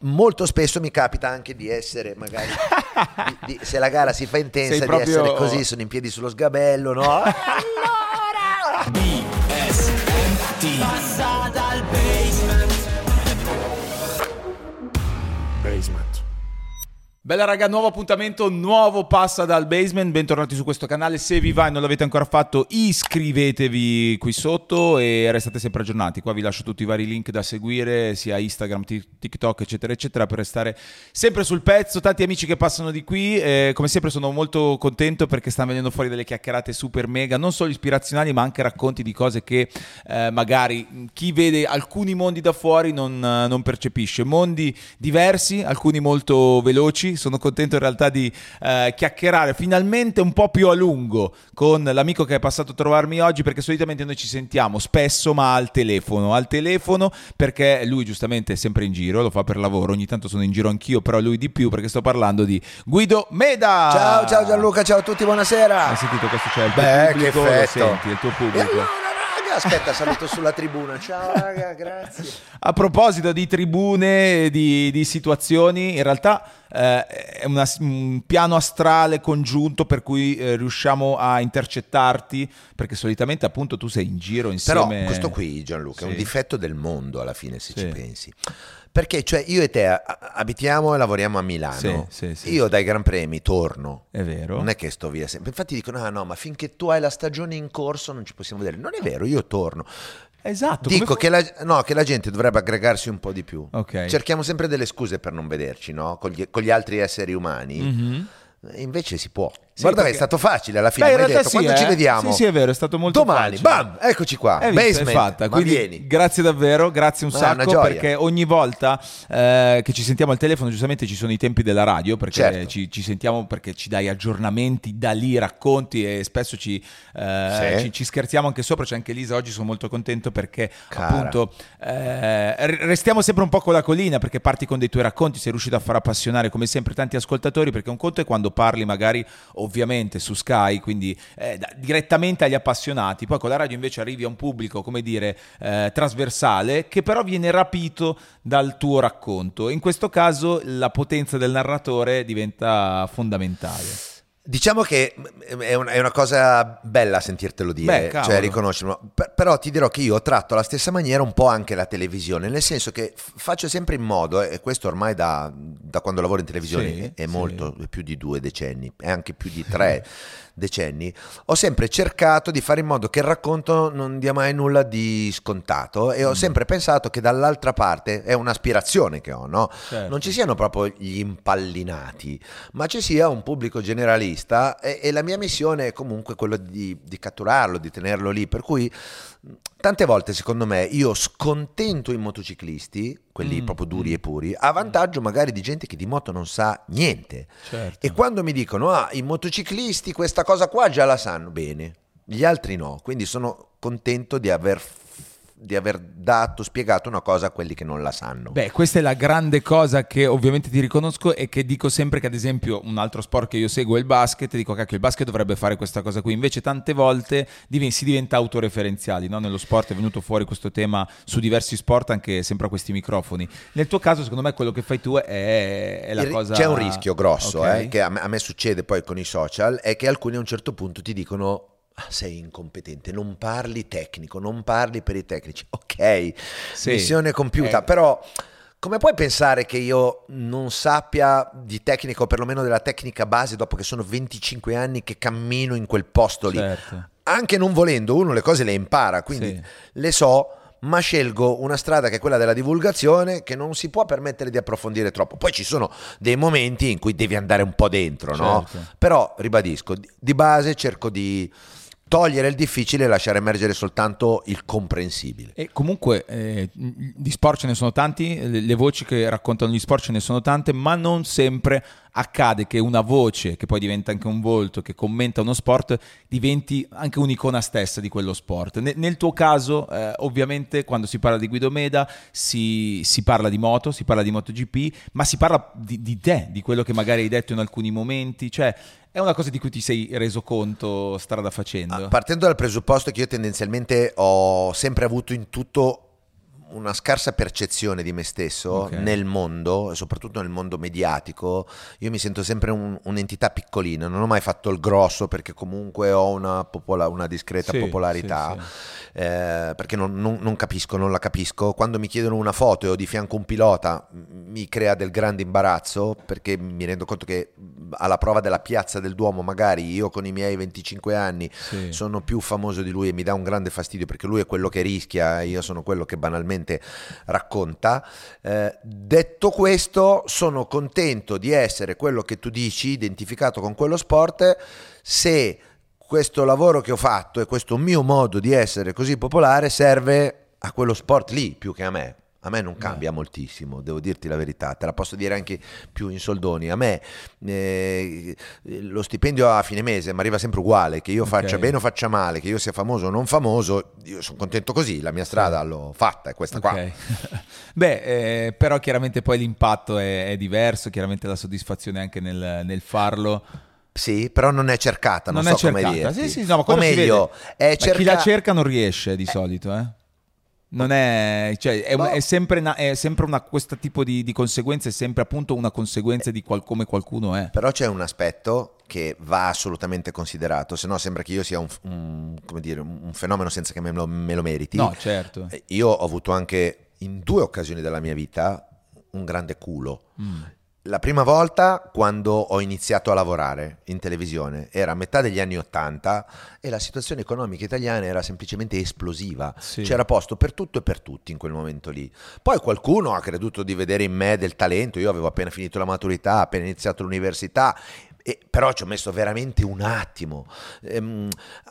Molto spesso mi capita anche di essere, magari, di- di- se la gara si fa intensa, Sei di proprio- essere così, sono in piedi sullo sgabello, no? Bella raga, nuovo appuntamento, nuovo passa dal basement, bentornati su questo canale, se vi va e non l'avete ancora fatto iscrivetevi qui sotto e restate sempre aggiornati, qua vi lascio tutti i vari link da seguire, sia Instagram, Tik- TikTok eccetera eccetera per restare sempre sul pezzo, tanti amici che passano di qui, eh, come sempre sono molto contento perché stanno venendo fuori delle chiacchierate super mega, non solo ispirazionali ma anche racconti di cose che eh, magari chi vede alcuni mondi da fuori non, non percepisce, mondi diversi, alcuni molto veloci, sono contento in realtà di eh, chiacchierare finalmente un po' più a lungo con l'amico che è passato a trovarmi oggi perché solitamente noi ci sentiamo spesso ma al telefono, al telefono perché lui giustamente è sempre in giro, lo fa per lavoro, ogni tanto sono in giro anch'io, però lui di più perché sto parlando di Guido Meda. Ciao, ciao Gianluca, ciao a tutti, buonasera. Hai sentito questo c'è il tuo Beh, che pubblico, lo senti, il tuo pubblico. Aspetta, saluto sulla tribuna. Ciao, raga, grazie. A proposito di tribune, di, di situazioni, in realtà eh, è una- un piano astrale congiunto per cui eh, riusciamo a intercettarti, perché solitamente appunto tu sei in giro Però insieme... questo qui, Gianluca, è un Sì. difetto del mondo alla fine, se Sì. ci pensi. Perché cioè io e te abitiamo e lavoriamo a Milano. Sì, sì, sì, io dai Gran Premi torno. È vero. Non è che sto via sempre. Infatti dicono: ah no, ma finché tu hai la stagione in corso non ci possiamo vedere. Non è vero, io torno. Esatto. Dico che la, no, che la gente dovrebbe aggregarsi un po' di più. Ok. Cerchiamo sempre delle scuse per non vederci, no? Con gli, con gli altri esseri umani. Mhm. E Invece si può. Guarda perché- è stato facile alla fine. Beh, in realtà detto, sì, quando ci eh. vediamo? Sì, sì, è vero, è stato molto Domani, facile. bam, eccoci qua. Hai visto, Basement, è fatta. Quindi vieni. grazie davvero, grazie un Ma è sacco perché ogni volta eh, che ci sentiamo al telefono giustamente ci sono i tempi della radio perché Certo. ci, ci sentiamo perché ci dai aggiornamenti da lì, racconti e spesso ci, eh, Sì. ci- ci scherziamo anche sopra, c'è anche Lisa, oggi sono molto contento perché Cara. appunto eh, restiamo sempre un po' con la collina perché parti con dei tuoi racconti, sei riuscito a far appassionare come sempre tanti ascoltatori perché un conto è quando parli magari ovviamente su Sky, quindi eh, direttamente agli appassionati, poi con la radio invece arrivi a un pubblico, come dire, eh, trasversale che però viene rapito dal tuo racconto. In questo caso la potenza del narratore diventa fondamentale. Diciamo che è una, è una cosa bella sentirtelo dire, Beh, cioè riconoscerlo. Per- però ti dirò che io tratto alla stessa maniera un po' anche la televisione, nel senso che f- faccio sempre in modo, e questo ormai da, da quando lavoro in televisione Sì, è sì. molto, è più di due decenni, è anche più di tre decenni, ho sempre cercato di fare in modo che il racconto non dia mai nulla di scontato e ho sempre pensato che dall'altra parte è un'aspirazione che ho, no? Certo. Non ci siano proprio gli impallinati, ma ci sia un pubblico generalista e, e la mia missione è comunque quella di, di catturarlo, di tenerlo lì, per cui tante volte secondo me io scontento i motociclisti, quelli Mm, proprio duri e puri, a vantaggio magari di gente che di moto non sa niente. Certo. E quando mi dicono, ah, i motociclisti questa cosa qua già la sanno bene, gli altri no, quindi sono contento di aver, di aver dato, spiegato una cosa a quelli che non la sanno. Beh, questa è la grande cosa che ovviamente ti riconosco e che dico sempre che ad esempio un altro sport che io seguo è il basket, dico cacchio il basket dovrebbe fare questa cosa qui, invece tante volte div- si diventa autoreferenziali, no? nello sport è venuto fuori questo tema su diversi sport anche sempre a questi microfoni. Nel tuo caso secondo me quello che fai tu è, è la ri- cosa... C'è un rischio grosso, Ok. eh, che a me, a me succede poi con i social, è che alcuni a un certo punto ti dicono "Ah, sei incompetente, non parli tecnico, non parli per i tecnici. Ok, Sì. missione compiuta, Eh. però come puoi pensare che io non sappia di tecnica o perlomeno della tecnica base dopo che sono 25 anni che cammino in quel posto lì? Certo. Anche non volendo, uno le cose le impara, quindi Sì. le so, ma scelgo una strada che è quella della divulgazione che non si può permettere di approfondire troppo. Poi ci sono dei momenti in cui devi andare un po' dentro, no? Certo. Però, ribadisco, di- di base cerco di togliere il difficile e lasciare emergere soltanto il comprensibile. E comunque eh, di sport ce ne sono tanti, le, voci che raccontano gli sport ce ne sono tante, ma non sempre accade che una voce, che poi diventa anche un volto, che commenta uno sport, diventi anche un'icona stessa di quello sport. Ne- nel tuo caso, eh, ovviamente, quando si parla di Guido Meda, si, si parla di moto, si parla di MotoGP, ma si parla di, di te, di quello che magari hai detto in alcuni momenti, cioè è una cosa di cui ti sei reso conto strada facendo. Ah, Partendo dal presupposto che io tendenzialmente ho sempre avuto in tutto una scarsa percezione di me stesso Ok. nel mondo, soprattutto nel mondo mediatico. Io mi sento sempre un- un'entità piccolina, non ho mai fatto il grosso perché comunque ho una, popola- una discreta Sì, popolarità. sì, eh, perché non, non- non capisco, non la capisco. Quando mi chiedono una foto e ho di fianco un pilota, mi crea del grande imbarazzo perché mi rendo conto che alla prova della piazza del Duomo, magari io con i miei 25 anni Sì. sono più famoso di lui e mi dà un grande fastidio perché lui è quello che rischia, io sono quello che banalmente racconta. Eh, detto questo, sono contento di essere quello che tu dici, identificato con quello sport, se questo lavoro che ho fatto e questo mio modo di essere così popolare serve a quello sport lì più che a me. A me non cambia moltissimo, devo dirti la verità, te la posso dire anche più in soldoni. A me eh, lo stipendio a fine mese mi arriva sempre uguale, che io Ok. faccia bene o faccia male, che io sia famoso o non famoso, io sono contento così, la mia strada l'ho fatta, è questa qua. Ok. Beh, eh, però chiaramente poi l'impatto è, è diverso, chiaramente la soddisfazione anche nel, nel farlo. Sì, però non è cercata, non, Non è so come cercata. Sì, sì, no, o meglio, vede. è Ma chi la cerca- cerca non riesce di solito, eh. Non è, cioè, è, Boh. è sempre, una, è sempre una, questo tipo di, di conseguenza, è sempre appunto una conseguenza di qual- come qualcuno è. Però c'è un aspetto che va assolutamente considerato, se no sembra che io sia un, un- come dire, un fenomeno senza che me lo, me lo meriti. No, certo. Eh, Io ho avuto anche in due occasioni della mia vita un grande culo. Mm. La prima volta quando ho iniziato a lavorare in televisione era a metà degli anni Ottanta e la situazione economica italiana era semplicemente esplosiva. Sì. C'era posto per tutto e per tutti in quel momento lì. Poi qualcuno ha creduto di vedere in me del talento, io avevo appena finito la maturità, appena iniziato l'università. E- però ci ho messo veramente un attimo ehm,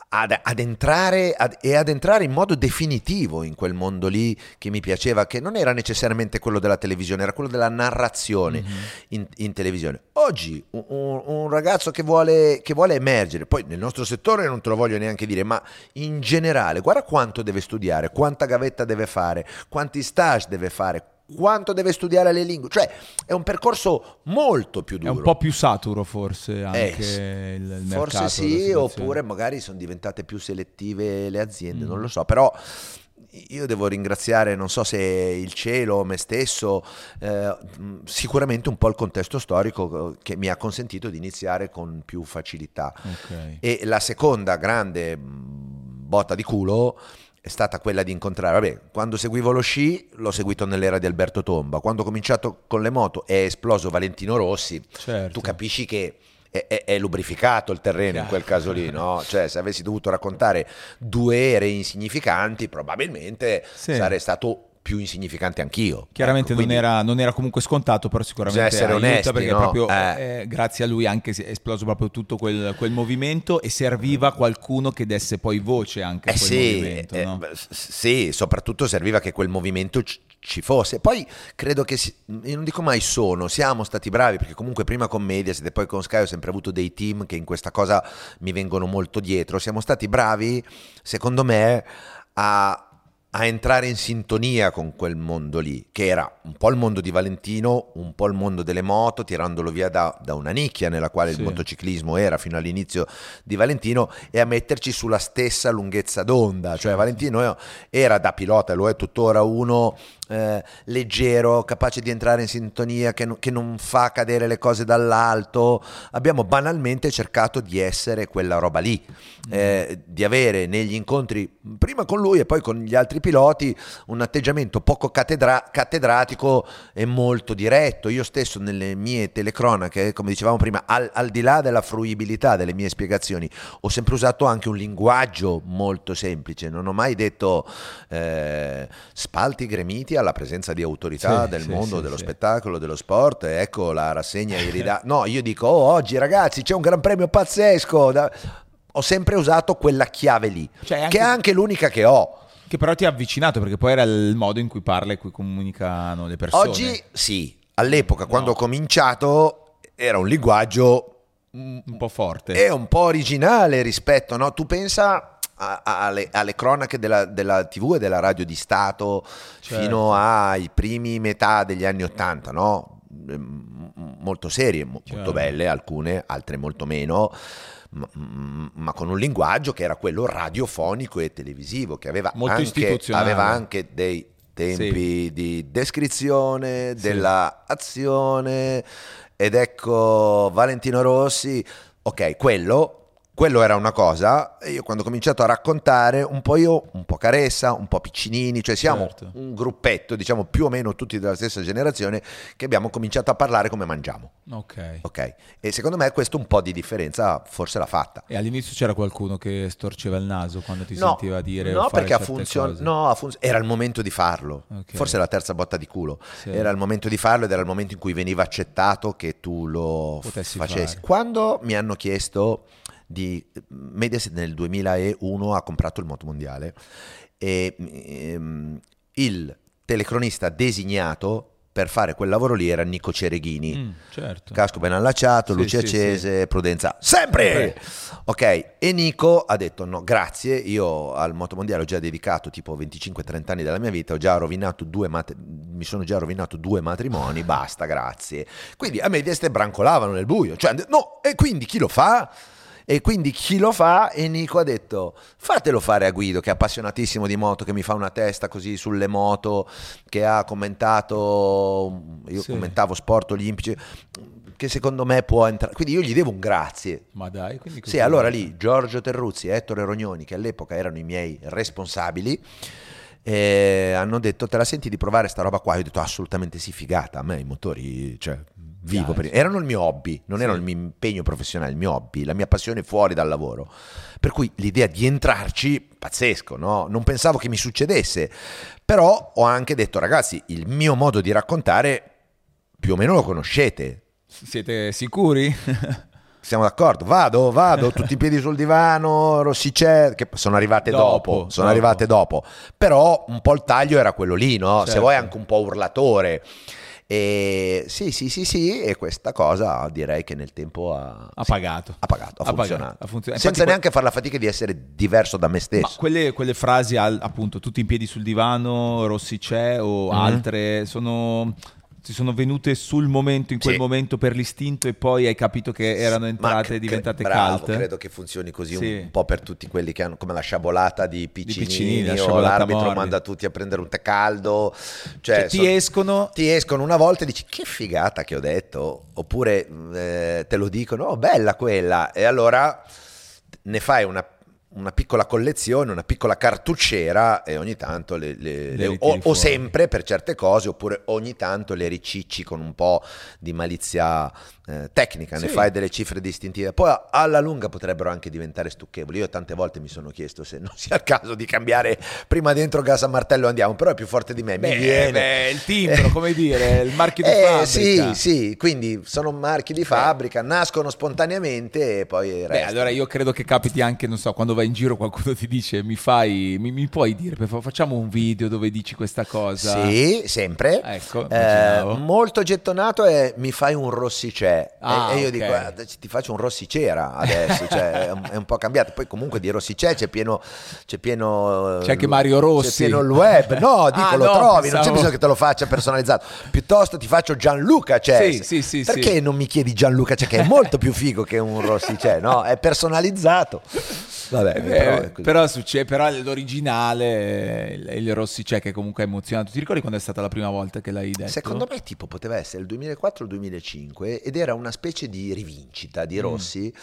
ad, ad entrare ad- e ad entrare in modo definitivo in quel mondo lì che mi piaceva, che non era necessariamente quello della televisione, era quello della narrazione in, in televisione. Oggi un, un- un ragazzo che vuole, che vuole emergere, poi nel nostro settore non te lo voglio neanche dire, ma in generale, guarda quanto deve studiare, quanta gavetta deve fare, quanti stage deve fare, quanto deve studiare le lingue, cioè è un percorso molto più È duro. un po' più saturo forse anche Eh, il, il mercato. Forse sì, oppure magari sono diventate più selettive le aziende, Mm. non lo so, però io devo ringraziare, non so se il cielo, me stesso, eh, mh, sicuramente un po' il contesto storico eh, che mi ha consentito di iniziare con più facilità. Ok. E la seconda grande mh, botta di culo è stata quella di incontrare, vabbè, quando seguivo lo sci l'ho seguito nell'era di Alberto Tomba, quando ho cominciato con le moto è esploso Valentino Rossi, Certo. tu capisci che è, è- è lubrificato il terreno in quel caso lì, no? Cioè, se avessi dovuto raccontare due ere insignificanti, probabilmente Sì. sarei stato più insignificante anch'io. Chiaramente Ecco, non, era, non era comunque scontato, però sicuramente essere onesti, perché no? proprio Eh. eh, grazie a lui anche è esploso proprio tutto quel, quel movimento e serviva qualcuno che desse poi voce anche a Eh quel sì, movimento. eh, no? sì, soprattutto serviva che quel movimento ci- ci fosse. Poi credo che, si- non dico mai sono, siamo stati bravi perché comunque prima con Mediaset e poi con Sky ho sempre avuto dei team che in questa cosa mi vengono molto dietro. Siamo stati bravi, secondo me, a a entrare in sintonia con quel mondo lì, che era un po' il mondo di Valentino, un po' il mondo delle moto, tirandolo via da, da una nicchia nella quale Sì. il motociclismo era fino all'inizio di Valentino, e a metterci sulla stessa lunghezza d'onda. Cioè Valentino era da pilota, lo è tuttora, uno eh, leggero, capace di entrare in sintonia, che, non- che non fa cadere le cose dall'alto. Abbiamo banalmente cercato di essere quella roba lì, eh, di avere negli incontri, prima con lui e poi con gli altri piloti, un atteggiamento poco cattedra- cattedratico e molto diretto. Io stesso nelle mie telecronache, come dicevamo prima, al, al di là della fruibilità delle mie spiegazioni, ho sempre usato anche un linguaggio molto semplice. Non ho mai detto eh, spalti gremiti alla presenza di autorità Sì, del sì, mondo, sì, dello spettacolo, dello sport. Ecco la rassegna irida- No, io dico, oh, oggi ragazzi c'è un gran premio pazzesco. da- Ho sempre usato quella chiave lì, Cioè, anche- che è anche l'unica che ho. Che però ti ha avvicinato perché poi era il modo in cui parla e cui comunicano le persone. Oggi sì, all'epoca quando ho cominciato era un linguaggio un po' forte. è un po' originale rispetto, no? Tu pensa a- a- alle, alle cronache della, della TV e della radio di Stato Certo. fino ai primi metà degli anni Ottanta, no? M- m- Molto serie, mo- molto belle, alcune, altre molto meno. Ma, ma con un linguaggio che era quello radiofonico e televisivo, che aveva, anche, aveva anche dei tempi di descrizione della azione ed ecco Valentino Rossi, ok, quello quello era una cosa, e io quando ho cominciato a raccontare, un po' io, un po' Caressa, un po' Piccinini, cioè siamo Certo. un gruppetto, diciamo più o meno tutti della stessa generazione, che abbiamo cominciato a parlare come mangiamo. Ok. Ok? E secondo me questo un po' di differenza forse l'ha fatta. E all'inizio c'era qualcuno che storceva il naso quando ti No, sentiva dire no perché ha funzionato. No, ha funz- era il momento di farlo. Ok. Forse la terza botta di culo. Sì. Era il momento di farlo ed era il momento in cui veniva accettato che tu lo Potessi facessi. fare. Quando mi hanno chiesto di Mediaset nel 2001 ha comprato il motomondiale e ehm, il telecronista designato per fare quel lavoro lì era Nico Cereghini. Mm, certo. Casco ben allacciato, Sì, luce sì, accese, prudenza, sempre! Ok, e Nico ha detto no, grazie, io al motomondiale ho già dedicato tipo 25-30 anni della mia vita, ho già rovinato due mat- mi sono già rovinato due matrimoni, basta, grazie. Quindi a me destre brancolavano nel buio, cioè no, e quindi chi lo fa? E quindi chi lo fa? E Nico ha detto: fatelo fare a Guido, che è appassionatissimo di moto, che mi fa una testa così sulle moto, che ha commentato. Io Sì. commentavo sport olimpici, che secondo me può entrare. Quindi io gli devo un grazie. Ma dai, quindi così Sì, allora lì Giorgio Terruzzi e Ettore Rognoni, che all'epoca erano i miei responsabili, eh, hanno detto: Te la senti di provare sta roba qua? Io ho detto: Assolutamente sì, figata. A me i motori, cioè, vivo per... Erano il mio hobby, non Sì. erano il mio impegno professionale, il mio hobby, la mia passione fuori dal lavoro. Per cui l'idea di entrarci, pazzesco, no? Non pensavo che mi succedesse. Però ho anche detto: Ragazzi, il mio modo di raccontare più o meno lo conoscete. Siete sicuri? Siamo d'accordo? Vado, vado, tutti in piedi sul divano, rossicè, che sono arrivate dopo, Dopo, sono dopo. arrivate dopo. Però un po' il taglio era quello lì, no? Se Certo. vuoi anche un po' urlatore. E sì, sì, sì, sì, e questa cosa direi che nel tempo ha, ha pagato. ha pagato, ha, Ha pagato, funzionato. ha funzionato. Senza Infatti, neanche fare la fatica di essere diverso da me stesso. quelle, quelle frasi, al- appunto, tutti in piedi sul divano, Rossi c'è o Mhm. altre, sono, ti sono venute sul momento, in quel Sì. momento per l'istinto e poi hai capito che erano entrate cre- e diventate bravo, cult? credo che funzioni così un- Sì. un po' per tutti quelli che hanno come la sciabolata di Piccinini, Piccinini, la o l'arbitro Morri. manda tutti a prendere un tè caldo. Cioè, Cioè, ti sono- escono ti escono una volta e dici che figata che ho detto, oppure eh, te lo dicono, oh bella quella, e allora ne fai una, una piccola collezione, una piccola cartucciera e ogni tanto le, le- Le le- o, o sempre per certe cose, oppure ogni tanto le ricicci con un po' di malizia eh, tecnica, ne Sì. fai delle cifre distintive. Poi alla lunga potrebbero anche diventare stucchevoli. Io tante volte mi sono chiesto se non sia il caso di cambiare prima dentro gas a martello andiamo, però è più forte di me, mi Beh, viene. beh, il timbro, come dire, il marchio di Eh, fabbrica. Sì, sì, quindi sono marchi di fabbrica, nascono spontaneamente e poi Beh, allora io credo che capiti anche, non so, quando vai in giro qualcuno ti dice mi fai, mi, mi puoi dire, per favore, facciamo un video dove dici questa cosa? Sì, sempre. Ecco, Eh, molto gettonato è mi fai un Ah, e, io ok. dico, "Guarda, ti faccio un rossicera adesso, cioè, è, un, è un po' cambiato. Poi comunque di rossicè c'è pieno... C'è, pieno, C'è anche Mario Rossi. C'è pieno il web. No, dico, Ah, lo no, trovi, non pensavo- c'è bisogno che te lo faccia personalizzato. Piuttosto ti faccio Gianluca Cè. Sì, sì, sì, Perché sì. non mi chiedi Gianluca Cè, che è molto più figo che un rossicè, no? È personalizzato. Vabbè, Eh, però è però, succede, però l'originale, il, il Rossi c'è che comunque ha emozionato. Ti ricordi quando è stata la prima volta che l'hai detto? Secondo me tipo poteva essere il 2004 o il 2005 ed era una specie di rivincita Mm. di Rossi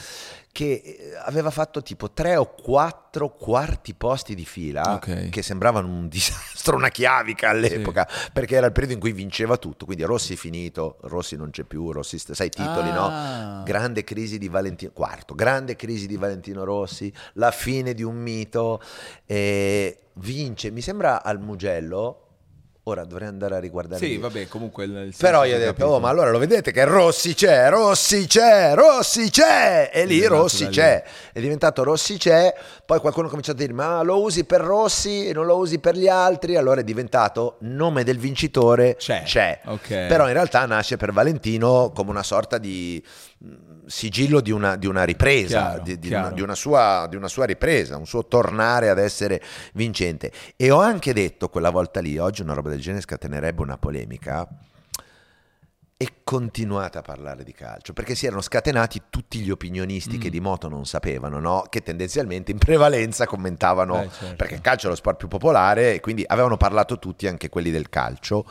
che eh, aveva fatto tipo tre o quattro quarti posti di fila Ok. che sembravano un disastro, una chiavica all'epoca perché era il periodo in cui vinceva tutto, quindi Rossi è finito, Rossi non c'è più, Rossi st- sai i titoli Ah. no? Grande crisi di Valentino, quarto, grande crisi di Valentino Rossi, la fine di un mito, e vince, mi sembra al Mugello, ora dovrei andare a riguardare Sì, vabbè, comunque il, il però io ho detto, oh, ma allora lo vedete che Rossi c'è, Rossi c'è, Rossi c'è, e lì È nato Rossi lì. c'è, è diventato Rossi c'è, poi qualcuno ha cominciato a dire, ma lo usi per Rossi e non lo usi per gli altri, allora è diventato nome del vincitore C'è. Ok. però in realtà nasce per Valentino come una sorta di sigillo di una, di una ripresa, Chiaro, di, di una, di una sua, di una sua ripresa, un suo tornare ad essere vincente. E ho anche detto quella volta lì, oggi una roba del genere scatenerebbe una polemica. E continuate a parlare di calcio, perché si erano scatenati tutti gli opinionisti Mm. che di moto non sapevano, no? che tendenzialmente in prevalenza commentavano, Eh, certo. perché il calcio è lo sport più popolare, e quindi avevano parlato tutti, anche quelli del calcio,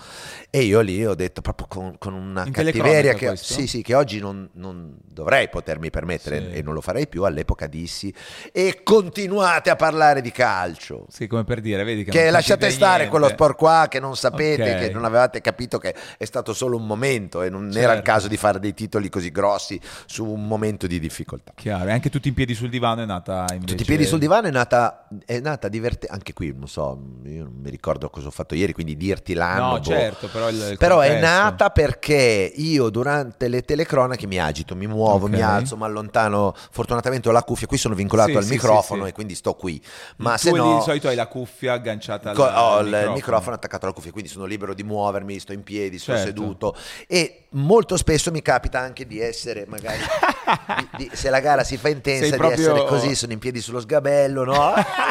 e io lì ho detto proprio con, con una In cattiveria che, sì, sì, che oggi non, non dovrei potermi permettere Sì. e non lo farei più, all'epoca dissi, e continuate a parlare di calcio. Sì, come per dire, vedi che, Che lasciate stare niente. quello sport qua che non sapete, Ok. che non avevate capito che è stato solo un momento e non era il Certo. caso di fare dei titoli così grossi su un momento di difficoltà. Chiaro, e anche tutti in piedi sul divano è nata invece... Tutti i piedi sul divano è nata, è nata divertente, anche qui non so, io non mi ricordo cosa ho fatto ieri, quindi dirti l'anno. No, boh. certo, però il, il Però è nata perché io durante le telecronache mi agito, mi muovo, Ok. mi alzo, mi allontano. Fortunatamente ho la cuffia, qui sono vincolato Sì, al sì, microfono sì, e quindi sto qui. Ma se no... di solito hai la cuffia agganciata al, Co- ho al il microfono. attaccato alla cuffia, quindi sono libero di muovermi, sto in piedi, sto Certo. seduto e molto spesso mi capita anche di essere magari di- di- se la gara si fa intensa Sei di proprio- essere così, sono in piedi sullo sgabello, no?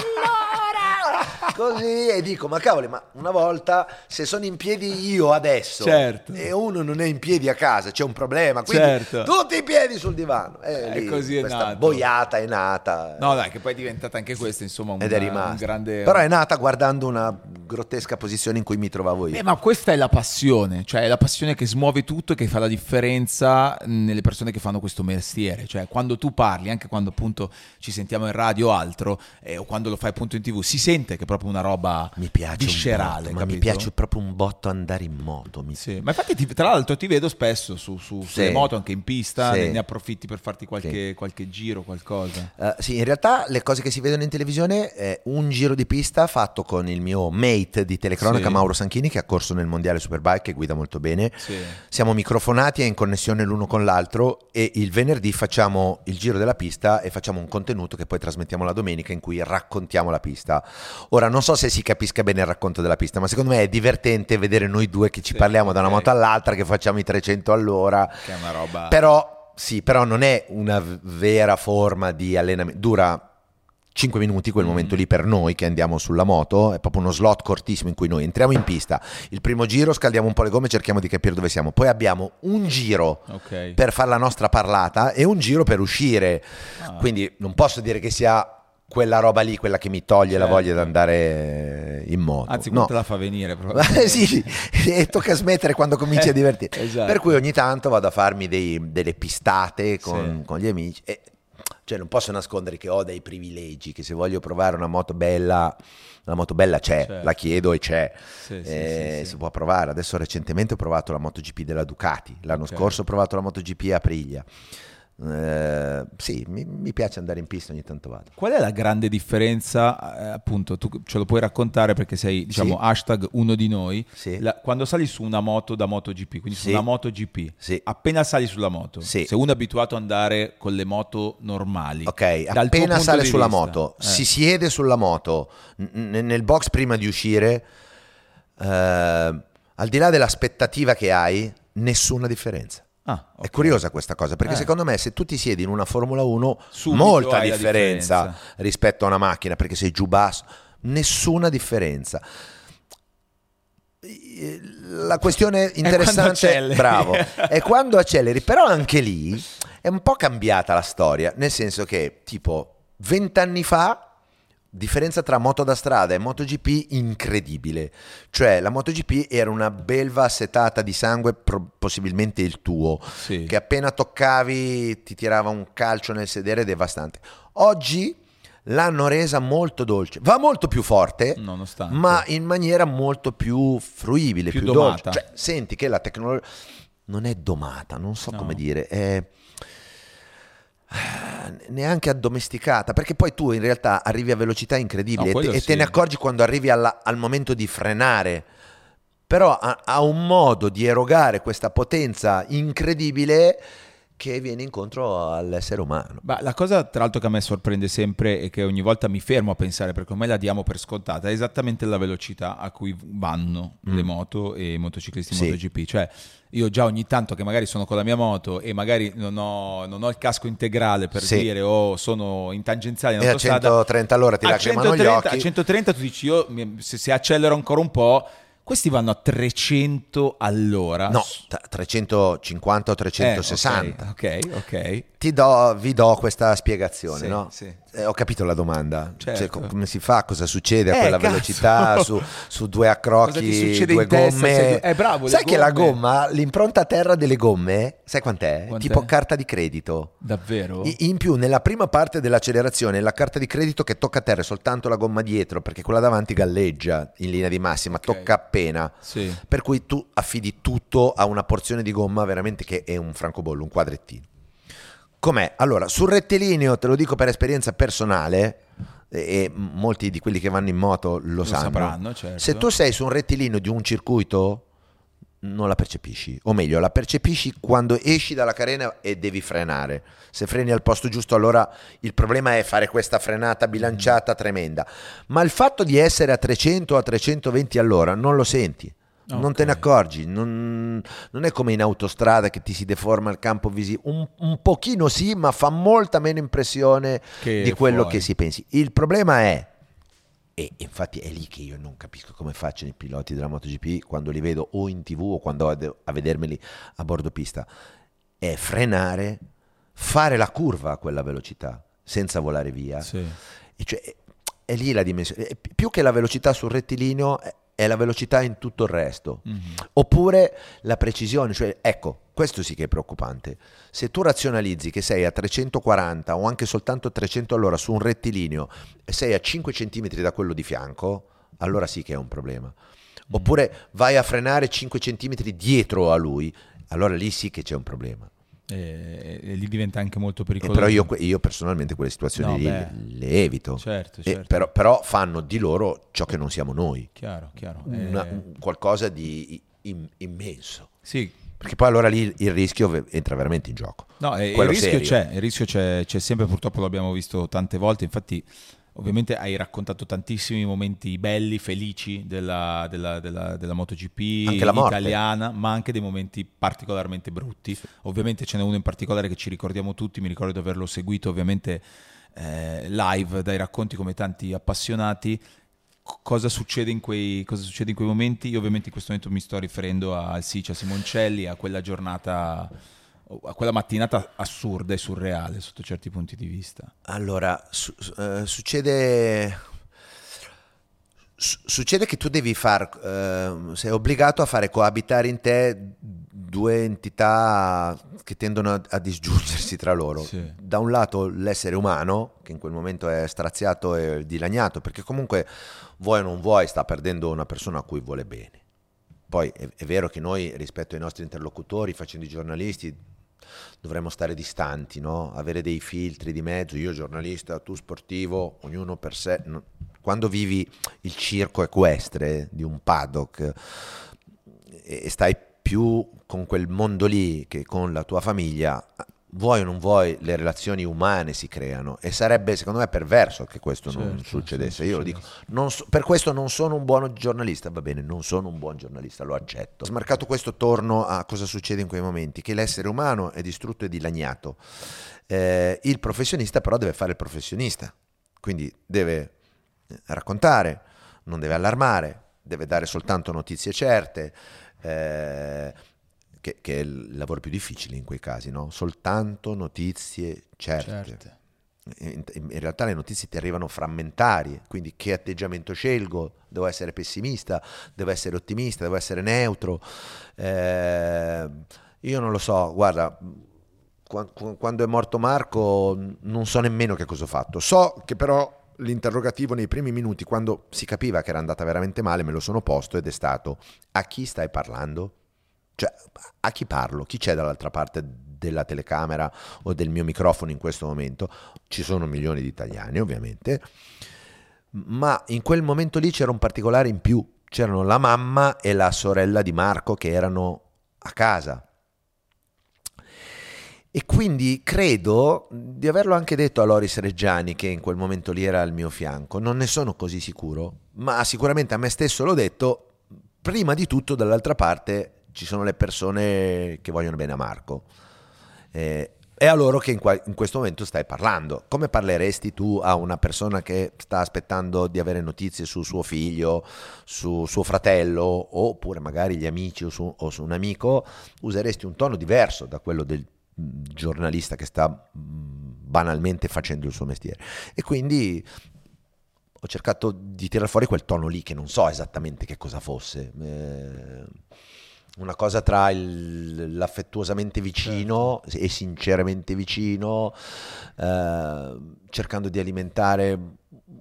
Così e dico, ma cavoli, ma una volta se sono in piedi io adesso Certo. e uno non è in piedi a casa, c'è un problema, quindi Certo. tutti in piedi sul divano. E E lì così è questa nato. boiata è nata. No, dai, che poi è diventata anche questa, insomma, un, ed è un rimasta. grande... Però è nata guardando una grottesca posizione in cui mi trovavo io. Eh, ma questa è la passione, cioè è la passione che smuove tutto e che fa la differenza nelle persone che fanno questo mestiere. Cioè, quando tu parli, anche quando appunto ci sentiamo in radio o altro, eh, o quando lo fai appunto in tv, si sente che è proprio una roba mi piace viscerale. un botto, ma mi piace proprio un botto andare in moto. mi- Sì, ma infatti ti- tra l'altro ti vedo spesso su, su, sulle Sì. moto, anche in pista, Sì. ne, approfitti per farti qualche, qualche giro, qualcosa. Eh, sì, in realtà le cose che si vedono in televisione è un giro di pista fatto con il mio mate di telecronaca. Mauro Sanchini che ha corso nel mondiale Superbike e guida molto bene. Siamo microfonati e in connessione l'uno con l'altro e il venerdì facciamo il giro della pista e facciamo un contenuto che poi trasmettiamo la domenica in cui raccontiamo la pista. Ora non so se si capisca bene il racconto della pista, ma secondo me è divertente vedere noi due che ci Sì, parliamo da una moto all'altra, che facciamo i 300 all'ora. Che è una roba... Però sì, però non è una vera forma di allenamento. Dura 5 minuti quel Mm. momento lì per noi che andiamo sulla moto, è proprio uno slot cortissimo in cui noi entriamo in pista. Il primo giro scaldiamo un po' le gomme, cerchiamo di capire dove siamo. Poi abbiamo un giro Ok. per fare la nostra parlata e un giro per uscire. Ah. Quindi non posso dire che sia quella roba lì quella che mi toglie la Certo. voglia di andare in moto. Anzi, no. te la fa venire proprio. Sì, e tocca smettere quando cominci a divertirti. Esatto. Per cui ogni tanto vado a farmi dei- delle pistate con, Sì. con gli amici. E, cioè, non posso nascondere che ho dei privilegi, che se voglio provare una moto bella, la moto bella c'è, Certo. la chiedo e c'è. Sì, Eh, sì. Si può provare. Adesso recentemente ho provato la MotoGP della Ducati, l'anno Ok. scorso ho provato la MotoGP a Aprilia. Eh, sì, mi, mi piace andare in pista ogni tanto vado. Qual è la grande differenza, eh, appunto, tu ce lo puoi raccontare perché sei, diciamo, Sì. hashtag uno di noi, Sì. La- quando sali su una moto da MotoGP, quindi su Sì. una MotoGP, Sì. appena sali sulla moto, Sì. se uno è abituato ad andare con le moto normali, Ok, appena sale sulla vista, moto, eh, si siede sulla moto n- n- nel box prima di uscire, eh, al di là dell'aspettativa che hai, nessuna differenza. Ah, È ok. curiosa questa cosa, perché Eh. secondo me se tu ti siedi in una Formula 1, Subito molta differenza, differenza. rispetto a una macchina, perché sei giù basso, nessuna differenza. La questione interessante, acceleri. bravo, è quando acceleri, però anche lì è un po' cambiata la storia, nel senso che tipo vent'anni fa differenza tra moto da strada e MotoGP incredibile. Cioè, la MotoGP era una belva assetata di sangue, pro- possibilmente il tuo, Sì. che appena toccavi ti tirava un calcio nel sedere devastante. Oggi l'hanno resa molto dolce, va molto più forte, Nonostante. ma in maniera molto più fruibile, Più più, domata. dolce. Cioè, senti che la tecnologia non è domata, non so No. come dire, è neanche addomesticata, perché poi tu in realtà arrivi a velocità incredibili No, e, te, sì. ne accorgi quando arrivi alla- al momento di frenare. Però ha, ha un modo di erogare questa potenza incredibile che viene incontro all'essere umano. Ma la cosa tra l'altro che a me sorprende sempre e che ogni volta mi fermo a pensare perché ormai la diamo per scontata è esattamente la velocità a cui vanno le moto e i motociclisti Mm. Sì. MotoGP. Cioè io già ogni tanto che magari sono con la mia moto e magari non ho, non ho il casco integrale per Sì. dire o sono in tangenziale in E a autostrada 130 all'ora ti lacrimano gli 130, occhi. a 130 tu dici io se, se accelero ancora un po' Questi vanno a 300 all'ora. No, t- 350 o 360. Eh, ok, ok. ok. Ti do, vi do questa spiegazione, Sì, no? sì. Eh, ho capito la domanda. Certo. Cioè, com- come si fa? Cosa succede a Eh, quella cazzo. velocità su, su due accrocchi, due in testa? gomme? Sei- eh, bravo, sai che la gomme. gomma, l'impronta a terra delle gomme, sai quant'è? Quant'è? Tipo carta di credito. Davvero? I- In più, nella prima parte dell'accelerazione, la carta di credito che tocca a terra è soltanto la gomma dietro, perché quella davanti galleggia in linea di massima, tocca appena. Sì. Per cui tu affidi tutto a una porzione di gomma veramente che è un francobollo, un quadrettino. Com'è? Allora, sul rettilineo, te lo dico per esperienza personale, e molti di quelli che vanno in moto lo, sanno. sapranno, certo. Se tu sei su un rettilineo di un circuito, non la percepisci. O meglio, la percepisci quando esci dalla carena e devi frenare. Se freni al posto giusto, allora il problema è fare questa frenata bilanciata tremenda. Ma il fatto di essere a 300 o a 320 all'ora non lo senti. Non te ne accorgi, non, non è come in autostrada che ti si deforma il campo visivo, un, un pochino sì, ma fa molta meno impressione Che di quello fuori. che si pensi. Il problema è, e infatti è lì che io non capisco come facciano i piloti della MotoGP quando li vedo o in tv o quando vado a vedermeli a bordo pista, è frenare, fare la curva a quella velocità senza volare via. Sì. Cioè, è, è lì la dimensione. Più che la velocità sul rettilineo è, è la velocità in tutto il resto. Mhm. Oppure la precisione, cioè ecco, questo sì che è preoccupante. Se tu razionalizzi che sei a 340 o anche soltanto 300 all'ora su un rettilineo e sei a 5 cm da quello di fianco, allora sì che è un problema. Oppure vai a frenare 5 cm dietro a lui, allora lì sì che c'è un problema. E, e lì diventa anche molto E pericoloso. però io, io personalmente quelle situazioni No, lì beh. le evito. Certo, certo. però, però fanno di loro ciò che non siamo noi, Chiaro, chiaro. Una- Eh, un- qualcosa di im- immenso. sì, Perché poi allora lì il rischio entra veramente in gioco. No, il rischio serio. c'è, il rischio c'è, c'è sempre, purtroppo l'abbiamo visto tante volte, infatti ovviamente hai raccontato tantissimi momenti belli, felici della, della, della, della MotoGP italiana, ma anche dei momenti particolarmente brutti. Ovviamente ce n'è uno in particolare che ci ricordiamo tutti, mi ricordo di averlo seguito ovviamente eh, live dai racconti come tanti appassionati. Cosa succede, in quei, cosa succede in quei momenti? Io ovviamente in questo momento mi sto riferendo al Sicia Simoncelli, a quella giornata, a quella mattinata assurda e surreale sotto certi punti di vista. Allora, su- eh, succede... su- Succede che tu devi far, eh, sei obbligato a fare coabitare in te due entità che tendono a, a disgiungersi tra loro. Sì. Da un lato l'essere umano, che in quel momento è straziato e dilaniato, perché comunque vuoi o non vuoi sta perdendo una persona a cui vuole bene. Poi è, è vero che noi rispetto ai nostri interlocutori, facendo i giornalisti, dovremmo stare distanti, no? avere dei filtri di mezzo, io giornalista, tu sportivo, ognuno per sé. Quando vivi il circo equestre di un paddock e e stai più con quel mondo lì che con la tua famiglia, vuoi o non vuoi, le relazioni umane si creano e sarebbe secondo me perverso che questo non Certo, succedesse. sì, Io lo dico, non so- per questo non sono un buon giornalista, va bene, non sono un buon giornalista, lo accetto. Smarcato questo torno a cosa succede in quei momenti, che l'essere umano è distrutto e dilaniato. Eh, il professionista però deve fare il professionista, quindi deve raccontare, non deve allarmare, deve dare soltanto notizie certe, eh, che, che è il lavoro più difficile in quei casi, no? Soltanto notizie certe. Certe. In, in realtà le notizie ti arrivano frammentarie, quindi che atteggiamento scelgo? Devo essere pessimista, devo essere ottimista, devo essere neutro. Eh, io non lo so, guarda, qua- qua- quando è morto Marco non so nemmeno che cosa ho fatto. So che però l'interrogativo nei primi minuti, quando si capiva che era andata veramente male, me lo sono posto ed è stato a chi stai parlando? Cioè, a chi parlo? Chi c'è dall'altra parte della telecamera o del mio microfono in questo momento? Ci sono milioni di italiani, ovviamente, ma in quel momento lì c'era un particolare in più. C'erano la mamma e la sorella di Marco che erano a casa. E quindi credo di averlo anche detto a Loris Reggiani, che in quel momento lì era al mio fianco. Non ne sono così sicuro, ma sicuramente a me stesso l'ho detto. Prima di tutto, dall'altra parte ci sono le persone che vogliono bene a Marco. Eh, è a loro che in, qua- in, questo momento stai parlando. Come parleresti tu a una persona che sta aspettando di avere notizie su suo figlio, su suo fratello, oppure magari gli amici o su, o su un amico? Useresti un tono diverso da quello del giornalista che sta banalmente facendo il suo mestiere. E quindi ho cercato di tirare fuori quel tono lì che non so esattamente che cosa fosse. Eh, una cosa tra il, l'affettuosamente vicino certo. e sinceramente vicino, eh, cercando di alimentare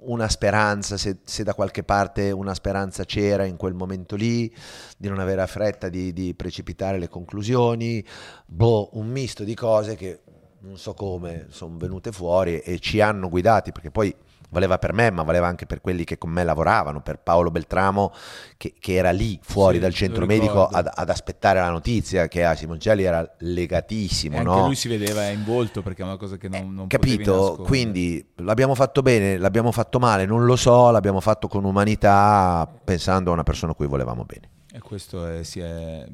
una speranza, se, se, da qualche parte una speranza c'era in quel momento lì, di non avere fretta di, di precipitare le conclusioni, boh, un misto di cose che non so come sono venute fuori e ci hanno guidati, perché poi valeva per me, ma valeva anche per quelli che con me lavoravano, per Paolo Beltramo che, che era lì fuori sì, dal centro medico ad, ad, aspettare la notizia, che a Simoncelli era legatissimo. E anche no? lui si vedeva in volto perché è una cosa che non, non Capito? Quindi l'abbiamo fatto bene, l'abbiamo fatto male, non lo so, l'abbiamo fatto con umanità pensando a una persona a cui volevamo bene. E questo è, è,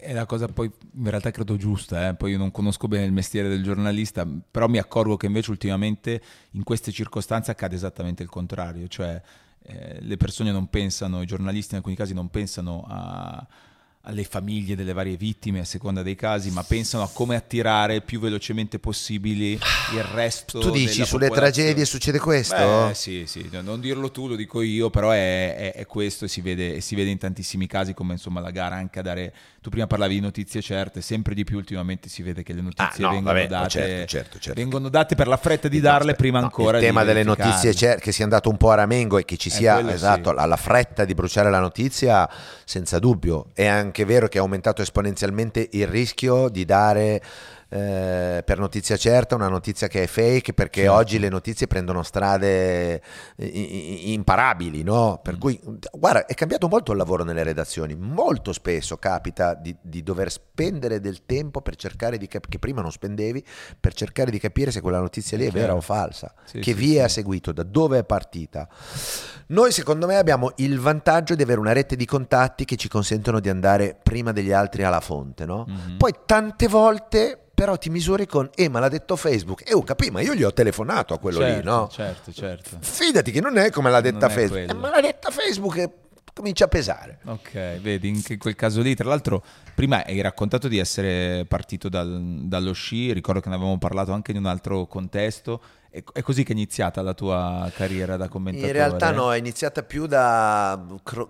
è, la cosa poi in realtà credo giusta, eh? poi io non conosco bene il mestiere del giornalista, però mi accorgo che invece ultimamente in queste circostanze accade esattamente il contrario, cioè eh, le persone non pensano, i giornalisti in alcuni casi non pensano a alle famiglie delle varie vittime a seconda dei casi, ma pensano a come attirare più velocemente possibile il resto. Tu dici sulle tragedie succede questo? Beh, sì, sì, non dirlo tu, lo dico io, però è, è, è questo e si, vede, e si, vede, in tantissimi casi come insomma la gara anche a dare... Tu prima parlavi di notizie certe, sempre di più ultimamente si vede che le notizie ah, no, vengono, vabbè, date, certo, certo, certo. vengono, date, per la fretta di darle prima no, ancora. Il tema delle notizie certe, che sia andato un po' a ramengo e che ci sia esatto, sì. la fretta di bruciare la notizia, senza dubbio. Anche anche vero che è aumentato esponenzialmente il rischio di dare eh, per notizia certa una notizia che è fake perché certo. oggi le notizie prendono strade imparabili, no? Per mm. cui, guarda, è cambiato molto il lavoro nelle redazioni, molto spesso capita di, di dover spendere del tempo per cercare di capire, che prima non spendevi, per cercare di capire se quella notizia lì è vera o falsa, sì, che sì, via sì. ha seguito, da dove è partita. Noi secondo me abbiamo il vantaggio di avere una rete di contatti che ci consentono di andare prima degli altri alla fonte, no? Mm-hmm. Poi tante volte però ti misuri con, eh ma l'ha detto Facebook, e eh, oh capì, ma io gli ho telefonato a quello certo, lì, no? Certo, certo. Fidati che non è come l'ha detta Facebook, eh, ma l'ha detta Facebook e comincia a pesare. Ok, vedi, in quel caso lì, tra l'altro, prima hai raccontato di essere partito dal, dallo sci, ricordo che ne avevamo parlato anche in un altro contesto, è così che è iniziata la tua carriera da commentatore? In realtà no, è iniziata più da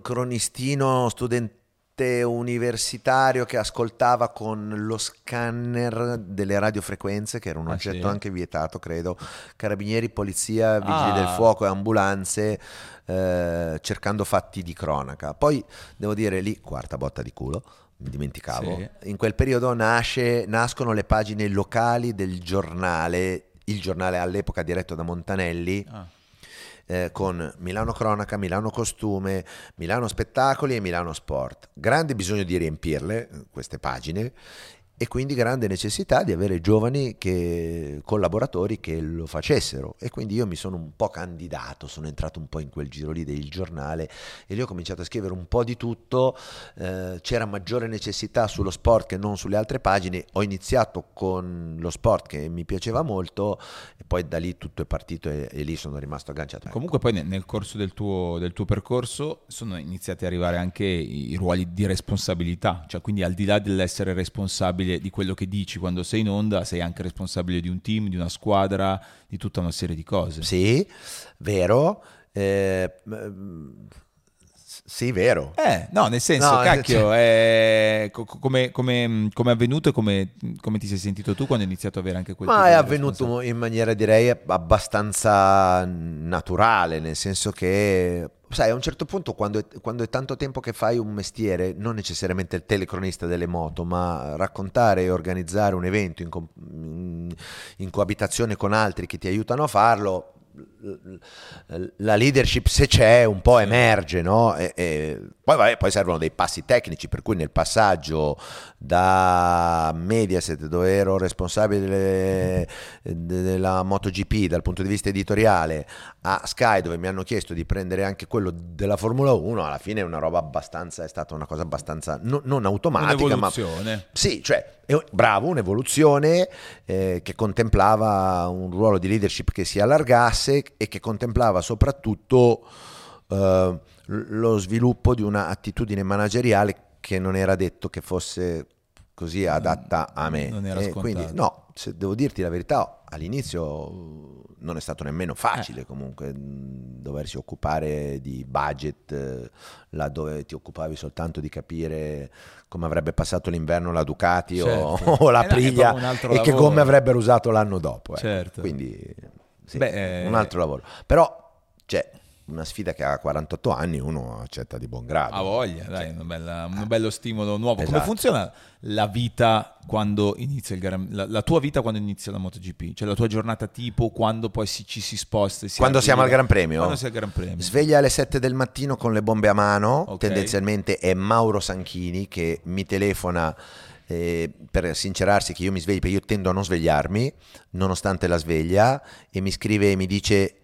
cronistino studente universitario che ascoltava con lo scanner delle radiofrequenze, che era un ah, oggetto sì? anche vietato, credo, carabinieri, polizia, vigili ah. del fuoco e ambulanze, eh, cercando fatti di cronaca. Poi devo dire lì, quarta botta di culo, mi dimenticavo, sì. in quel periodo nasce, nascono le pagine locali del giornale, il giornale all'epoca diretto da Montanelli. Ah eh, con Milano Cronaca, Milano Costume, Milano Spettacoli e Milano Sport. Grande bisogno di riempirle queste pagine e quindi grande necessità di avere giovani che, collaboratori che lo facessero. E quindi io mi sono un po' candidato, sono entrato un po' in quel giro lì del giornale e lì ho cominciato a scrivere un po' di tutto, eh, c'era maggiore necessità sullo sport che non sulle altre pagine, ho iniziato con lo sport che mi piaceva molto e poi da lì tutto è partito e, e lì sono rimasto agganciato. Comunque poi nel, nel corso del tuo, del tuo percorso sono iniziati ad arrivare anche i ruoli di responsabilità, cioè quindi al di là dell'essere responsabile responsabile di quello che dici quando sei in onda, sei anche responsabile di un team, di una squadra, di tutta una serie di cose. Sì, vero. Eh, sì, vero. Eh, no, nel senso, no, cacchio, cioè... è... come, come, come, è avvenuto e come, come, ti sei sentito tu quando hai iniziato ad avere anche quel Ma è avvenuto in maniera direi abbastanza naturale, nel senso che sai, a un certo punto, quando è, quando è, tanto tempo che fai un mestiere, non necessariamente il telecronista delle moto, ma raccontare e organizzare un evento in, in, in coabitazione con altri che ti aiutano a farlo, la leadership se c'è un po' emerge, no? E, e poi, vabbè, poi, servono dei passi tecnici, per cui nel passaggio da Mediaset, dove ero responsabile della MotoGP dal punto di vista editoriale, a Sky, dove mi hanno chiesto di prendere anche quello della Formula 1, alla fine è una roba abbastanza, è stata una cosa abbastanza no, non automatica, ma sì, cioè bravo, un'evoluzione eh, che contemplava un ruolo di leadership che si allargasse e che contemplava soprattutto eh, lo sviluppo di un'attitudine manageriale che non era detto che fosse così adatta a me. Non era scontato. Quindi, no, se devo dirti la verità, all'inizio non è stato nemmeno facile eh. comunque doversi occupare di budget eh, laddove ti occupavi soltanto di capire come avrebbe passato l'inverno la Ducati certo. o, o, la eh Priglia e che gomme avrebbero usato l'anno dopo. Eh. Certo. Quindi sì, Beh, un altro lavoro. Però cioè, una sfida che ha 48 anni uno accetta di buon grado. Ha voglia, dai, cioè, bella, un bello stimolo nuovo. Esatto. Come funziona la vita quando inizia il Gran la, la, tua vita quando inizia la MotoGP? Cioè la tua giornata tipo quando poi si, ci si sposta? Si quando siamo al Gran Premio? Quando sei al Gran Premio. Sveglia alle 7 del mattino con le bombe a mano, okay. tendenzialmente è Mauro Sanchini che mi telefona eh, per sincerarsi che io mi sveglio, perché io tendo a non svegliarmi nonostante la sveglia e mi scrive e mi dice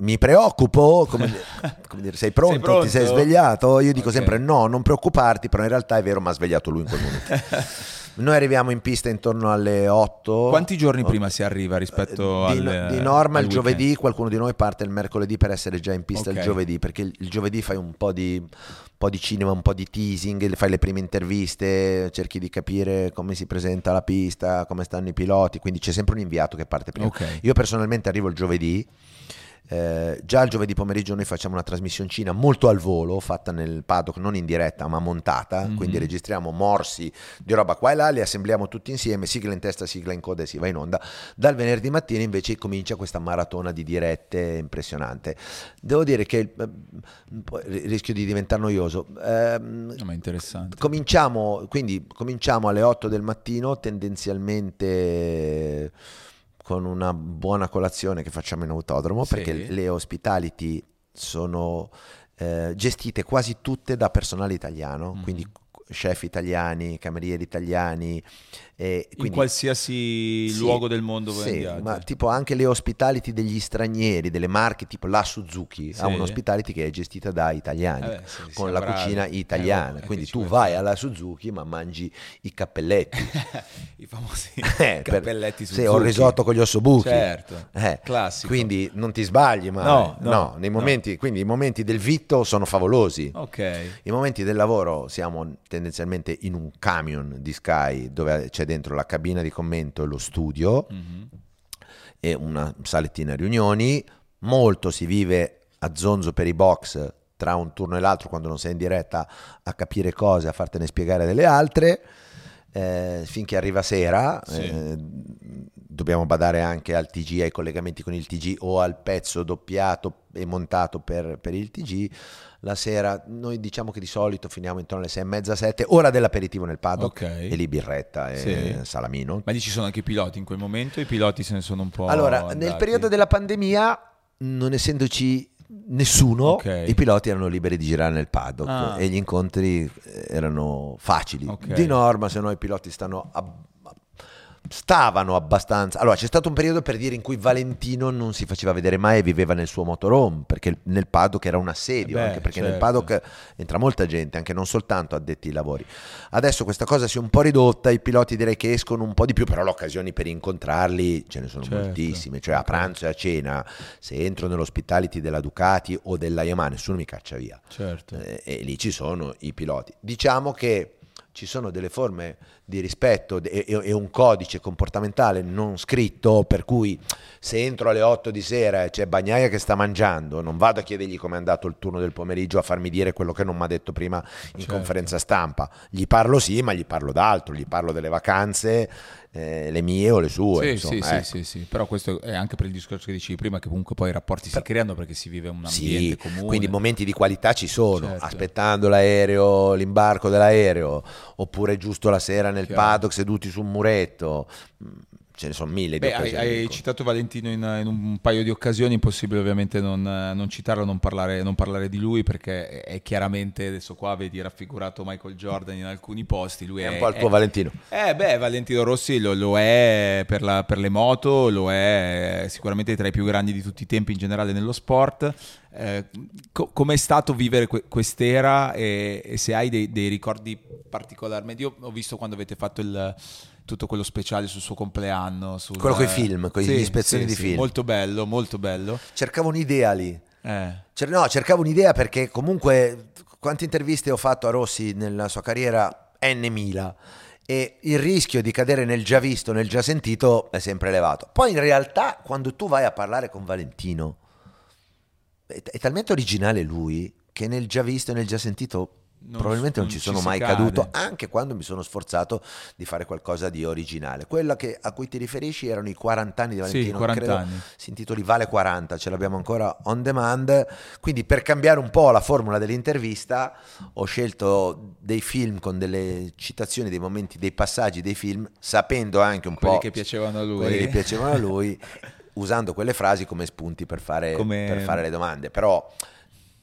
mi preoccupo, come, come dire, sei pronto, sei pronto, ti sei svegliato? Io dico okay. sempre no, non preoccuparti, però in realtà è vero, mi ha svegliato lui in quel momento. Noi arriviamo in pista intorno alle 8. Quanti giorni prima si arriva rispetto di, al Di norma il giovedì, qualcuno di noi parte il mercoledì per essere già in pista okay. il giovedì, perché il, giovedì fai un po' di un po' di cinema, un po' di teasing, fai le prime interviste, cerchi di capire come si presenta la pista, come stanno i piloti, quindi c'è sempre un inviato che parte prima. Okay. Io personalmente arrivo il giovedì eh, già il giovedì pomeriggio noi facciamo una trasmissioncina molto al volo, fatta nel paddock, non in diretta ma montata, mm-hmm. quindi registriamo morsi di roba qua e là, li assembliamo tutti insieme, sigla in testa, sigla in coda e si va in onda. Dal venerdì mattina invece comincia questa maratona di dirette impressionante. Devo dire che eh, rischio di diventare noioso. Eh, ma interessante. Cominciamo, quindi cominciamo alle 8 del mattino, tendenzialmente con una buona colazione che facciamo in autodromo, sì. perché le hospitality sono eh, gestite quasi tutte da personale italiano, mm. quindi chef italiani, camerieri italiani. E in qualsiasi sì, luogo del mondo sì, ma tipo anche le hospitality degli stranieri, delle marche tipo la Suzuki, sì. ha un'hospitality che è gestita da italiani, eh beh, sì, con la bravi. cucina italiana. Eh, Quindi tu vai alla Suzuki ma mangi i cappelletti. I famosi eh, cappelletti Suzuki. Sì, ho il risotto con gli ossobuchi. Certo, eh, classico. Quindi non ti sbagli mai. No, no, no nei momenti. Quindi i momenti del vitto sono favolosi. Ok. I momenti del lavoro siamo tendenzialmente in un camion di Sky dove c'è dentro la cabina di commento e lo studio mm-hmm. e una salettina riunioni. Molto si vive a zonzo per i box tra un turno e l'altro quando non sei in diretta a capire cose, a fartene spiegare delle altre. Eh, finché arriva sera, sì. eh, dobbiamo badare anche al TG, ai collegamenti con il TG o al pezzo doppiato e montato per, per il TG la sera, noi diciamo che di solito finiamo intorno alle sei e mezza, sette, ora dell'aperitivo nel paddock okay. e lì birretta e sì. salamino. Ma lì ci sono anche i piloti in quel momento, i piloti se ne sono un po'... Allora, andati. nel periodo della pandemia, non essendoci nessuno, okay. i piloti erano liberi di girare nel paddock ah. e gli incontri erano facili. Okay. Di norma, se no i piloti stanno a stavano abbastanza. Allora, c'è stato un periodo per dire in cui Valentino non si faceva vedere mai e viveva nel suo motorhome, perché nel paddock era un assedio, eh beh, anche perché certo. nel paddock entra molta gente, anche non soltanto addetti ai lavori. Adesso questa cosa si è un po' ridotta, i piloti direi che escono un po' di più, però le occasioni per incontrarli ce ne sono certo. moltissime, cioè a pranzo e a cena, se entro nell'hospitality della Ducati o della Yamaha, nessuno mi caccia via. Certo. Eh, e lì ci sono i piloti. Diciamo che ci sono delle forme di rispetto e, e, un codice comportamentale non scritto per cui se entro alle 8 di sera c'è Bagnaia che sta mangiando non vado a chiedergli come è andato il turno del pomeriggio a farmi dire quello che non mi ha detto prima in certo. conferenza stampa gli parlo sì ma gli parlo d'altro gli parlo delle vacanze eh, le mie o le sue. Sì, insomma, sì, ecco. sì, sì, però questo è anche per il discorso che dicevi prima, che comunque poi i rapporti si creano perché si vive un ambiente sì, comune. Quindi momenti di qualità ci sono, certo. aspettando l'aereo, l'imbarco dell'aereo, oppure giusto la sera nel Chiaro. paddock seduti su un muretto ce ne sono mille di Beh, hai, occasioni. hai citato Valentino in, in un paio di occasioni, impossibile ovviamente non, non citarlo, non parlare, non parlare di lui perché è, è chiaramente, adesso qua vedi raffigurato Michael Jordan in alcuni posti, lui È è, un po' il tuo Valentino. Eh beh, Valentino Rossi lo, lo è per, la- per le moto, lo è sicuramente tra i più grandi di tutti i tempi in generale nello sport. Eh, co- com'è stato vivere que- quest'era e, e se hai dei, dei ricordi particolarmente... Io ho visto quando avete fatto il- tutto quello speciale sul suo compleanno. sul- Quello coi film, con gli Sì, ispezioni sì, di sì, film. Molto bello, molto bello. Cercavo un'idea lì. Eh. Cer- no, cercavo un'idea perché comunque quante interviste ho fatto a Rossi nella sua carriera N mila e il rischio di cadere nel già visto, nel già sentito è sempre elevato. Poi in realtà quando tu vai a parlare con Valentino è, è talmente originale lui che nel già visto e nel già sentito Non- probabilmente non, non ci ci sono si mai cade. caduto anche quando mi sono sforzato di fare qualcosa di originale. Quella che- a cui ti riferisci erano i 40 anni di Sì, Valentino, 40 credo anni. si intitoli Vale 40, ce l'abbiamo ancora on demand. Quindi per cambiare un po' la formula dell'intervista ho scelto dei film con delle citazioni, dei momenti, dei passaggi dei film, sapendo anche un Quelli po' che piacevano a lui. quelli che piacevano a lui, usando quelle frasi come spunti per fare, Come- per fare le domande. Però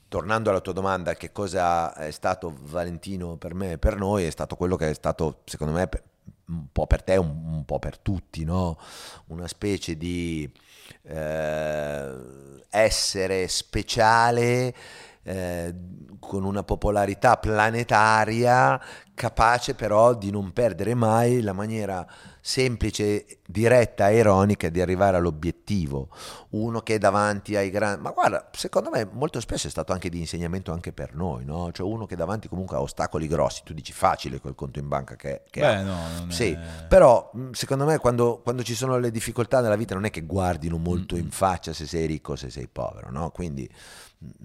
tornando alla tua domanda, che cosa è stato Valentino per me e per noi, è stato quello che è stato secondo me un po' per te, un, un po' per tutti, no? una specie di eh, essere speciale eh, con una popolarità planetaria, capace però di non perdere mai la maniera semplice, diretta e ironica di arrivare all'obiettivo. Uno che è davanti ai grandi... Ma guarda, secondo me molto spesso è stato anche di insegnamento anche per noi, no? Cioè uno che è davanti comunque a ostacoli grossi, tu dici facile col conto in banca che, che ha. Beh, no, non è- Sì, però mh, secondo me quando, quando ci sono le difficoltà nella vita non è che guardino molto in faccia se sei ricco o se sei povero, no? Quindi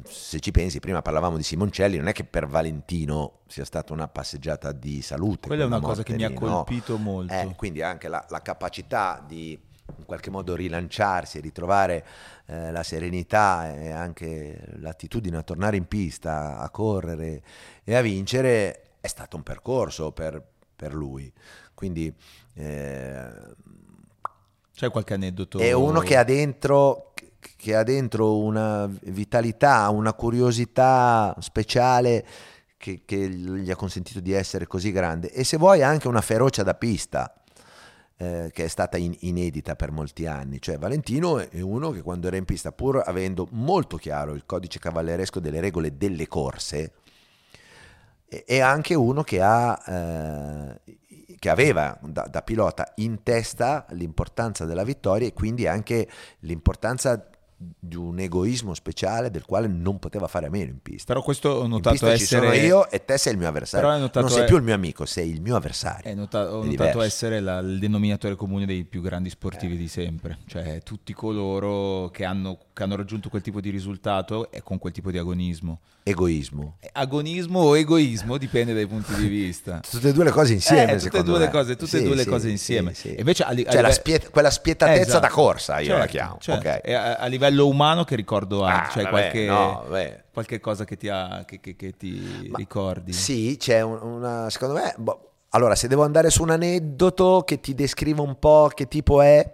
se ci pensi, prima parlavamo di Simoncelli, non è che per Valentino sia stata una passeggiata di salute. Quella è una cosa che morte mi ha lì, no? colpito molto. Eh, quindi anche la, la capacità di in qualche modo rilanciarsi e ritrovare eh, la serenità e anche l'attitudine a tornare in pista, a correre e a vincere è stato un percorso per, per lui. Quindi eh, C'è qualche aneddoto? è uno che ha dentro che ha dentro una vitalità, una curiosità speciale che, che gli ha consentito di essere così grande e se vuoi anche una ferocia da pista eh, che è stata in- inedita per molti anni. Cioè Valentino è uno che quando era in pista, pur avendo molto chiaro il codice cavalleresco delle regole delle corse, è anche uno che ha eh, che aveva da, da pilota in testa l'importanza della vittoria e quindi anche l'importanza di un egoismo speciale del quale non poteva fare a meno in pista. Però questo ho In notato pista ci essere... sono io e te sei il mio avversario. Non sei è- più il mio amico, sei il mio avversario. È nota- ho È notato diverso. essere la- il denominatore comune dei più grandi Eh. sportivi di sempre, cioè tutti coloro che hanno, che hanno raggiunto quel tipo di risultato e con quel tipo di agonismo. Egoismo. Eh, Agonismo o egoismo dipende dai punti di vista. Tutte e due le cose insieme, Eh, tutte e due le me. cose, tutte e Sì, due le sì, cose sì, insieme. sì. E invece a a Cioè la live- spie- quella spietatezza Esatto. da corsa, io la Certo, chiamo. certo. ok. E a, a livello umano che ricordo hai? Ah, Cioè vabbè, qualche, no, qualche cosa che ti, ha, che, che- che ti Ma ricordi? Sì, c'è un- una, secondo me, boh, allora se devo andare su un aneddoto che ti descriva un po' che tipo è,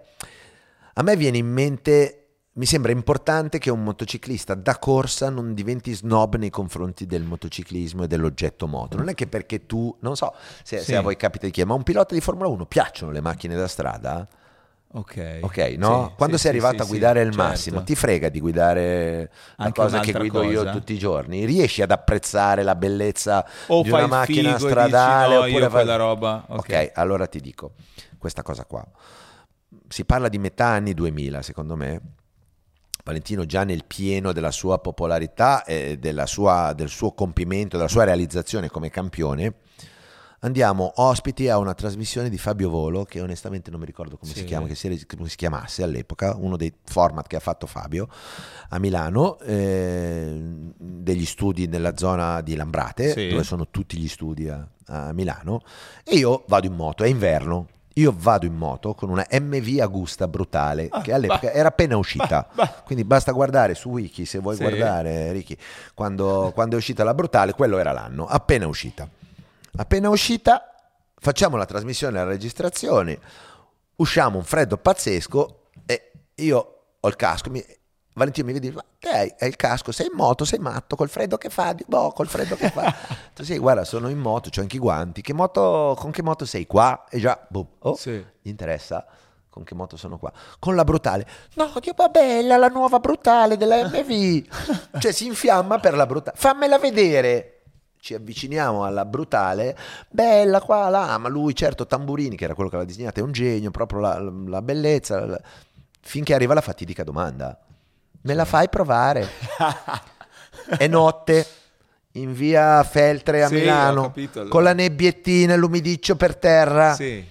a me viene in mente, mi sembra importante che un motociclista da corsa non diventi snob nei confronti del motociclismo e dell'oggetto moto. Non è che perché tu, non so se, se Sì. a voi capita di chiedere, ma a un pilota di Formula 1 piacciono le macchine da strada? Ok, Ok, no? Sì, Quando sì, sei arrivato sì, a guidare il certo. massimo, ti frega di guidare la cosa che guido io cosa? tutti i giorni? Riesci ad apprezzare la bellezza O di una macchina figo stradale dici, no, oppure io fai- quella roba, ok. ok, allora ti dico questa cosa qua. Si parla di metà anni 2000, secondo me. Valentino già nel pieno della sua popolarità e della sua- del suo compimento, della sua realizzazione come campione, andiamo ospiti a una trasmissione di Fabio Volo, che onestamente non mi ricordo come, Sì. si, chiama, si, come si chiamasse all'epoca, uno dei format che ha fatto Fabio a Milano, eh, degli studi nella zona di Lambrate, Sì. dove sono tutti gli studi a, a Milano, e io vado in moto, è inverno. Io vado in moto con una MV Agusta brutale, Ah, che all'epoca bah. era appena uscita. Bah, bah. Quindi basta guardare su Wiki se vuoi Sì. guardare, Ricky, quando, quando è uscita la brutale, quello era l'anno, appena uscita. Appena uscita, facciamo la trasmissione, la registrazione. usciamo un freddo pazzesco e io ho il casco, mi- Valentino mi vede, ma te hai, hai il casco, sei in moto, sei matto, col freddo che fa, di boh, col freddo che fa. Tu sì, guarda, sono in moto, ho anche i guanti, che moto, con che moto sei qua? E già, boh, oh, Sì. gli interessa con che moto sono qua? Con la brutale. No, Dio, ma bella la nuova brutale della MV. cioè si infiamma per la brutale. Fammela vedere. Ci avviciniamo alla brutale, bella qua, là, ma lui certo Tamburini, che era quello che l'ha disegnata, è un genio, proprio la, la bellezza, la- finché arriva la fatidica domanda. Me la fai provare? È notte, in via Feltre a Sì, Milano, capito, allora. con la nebbiettina e l'umidiccio per terra. Sì.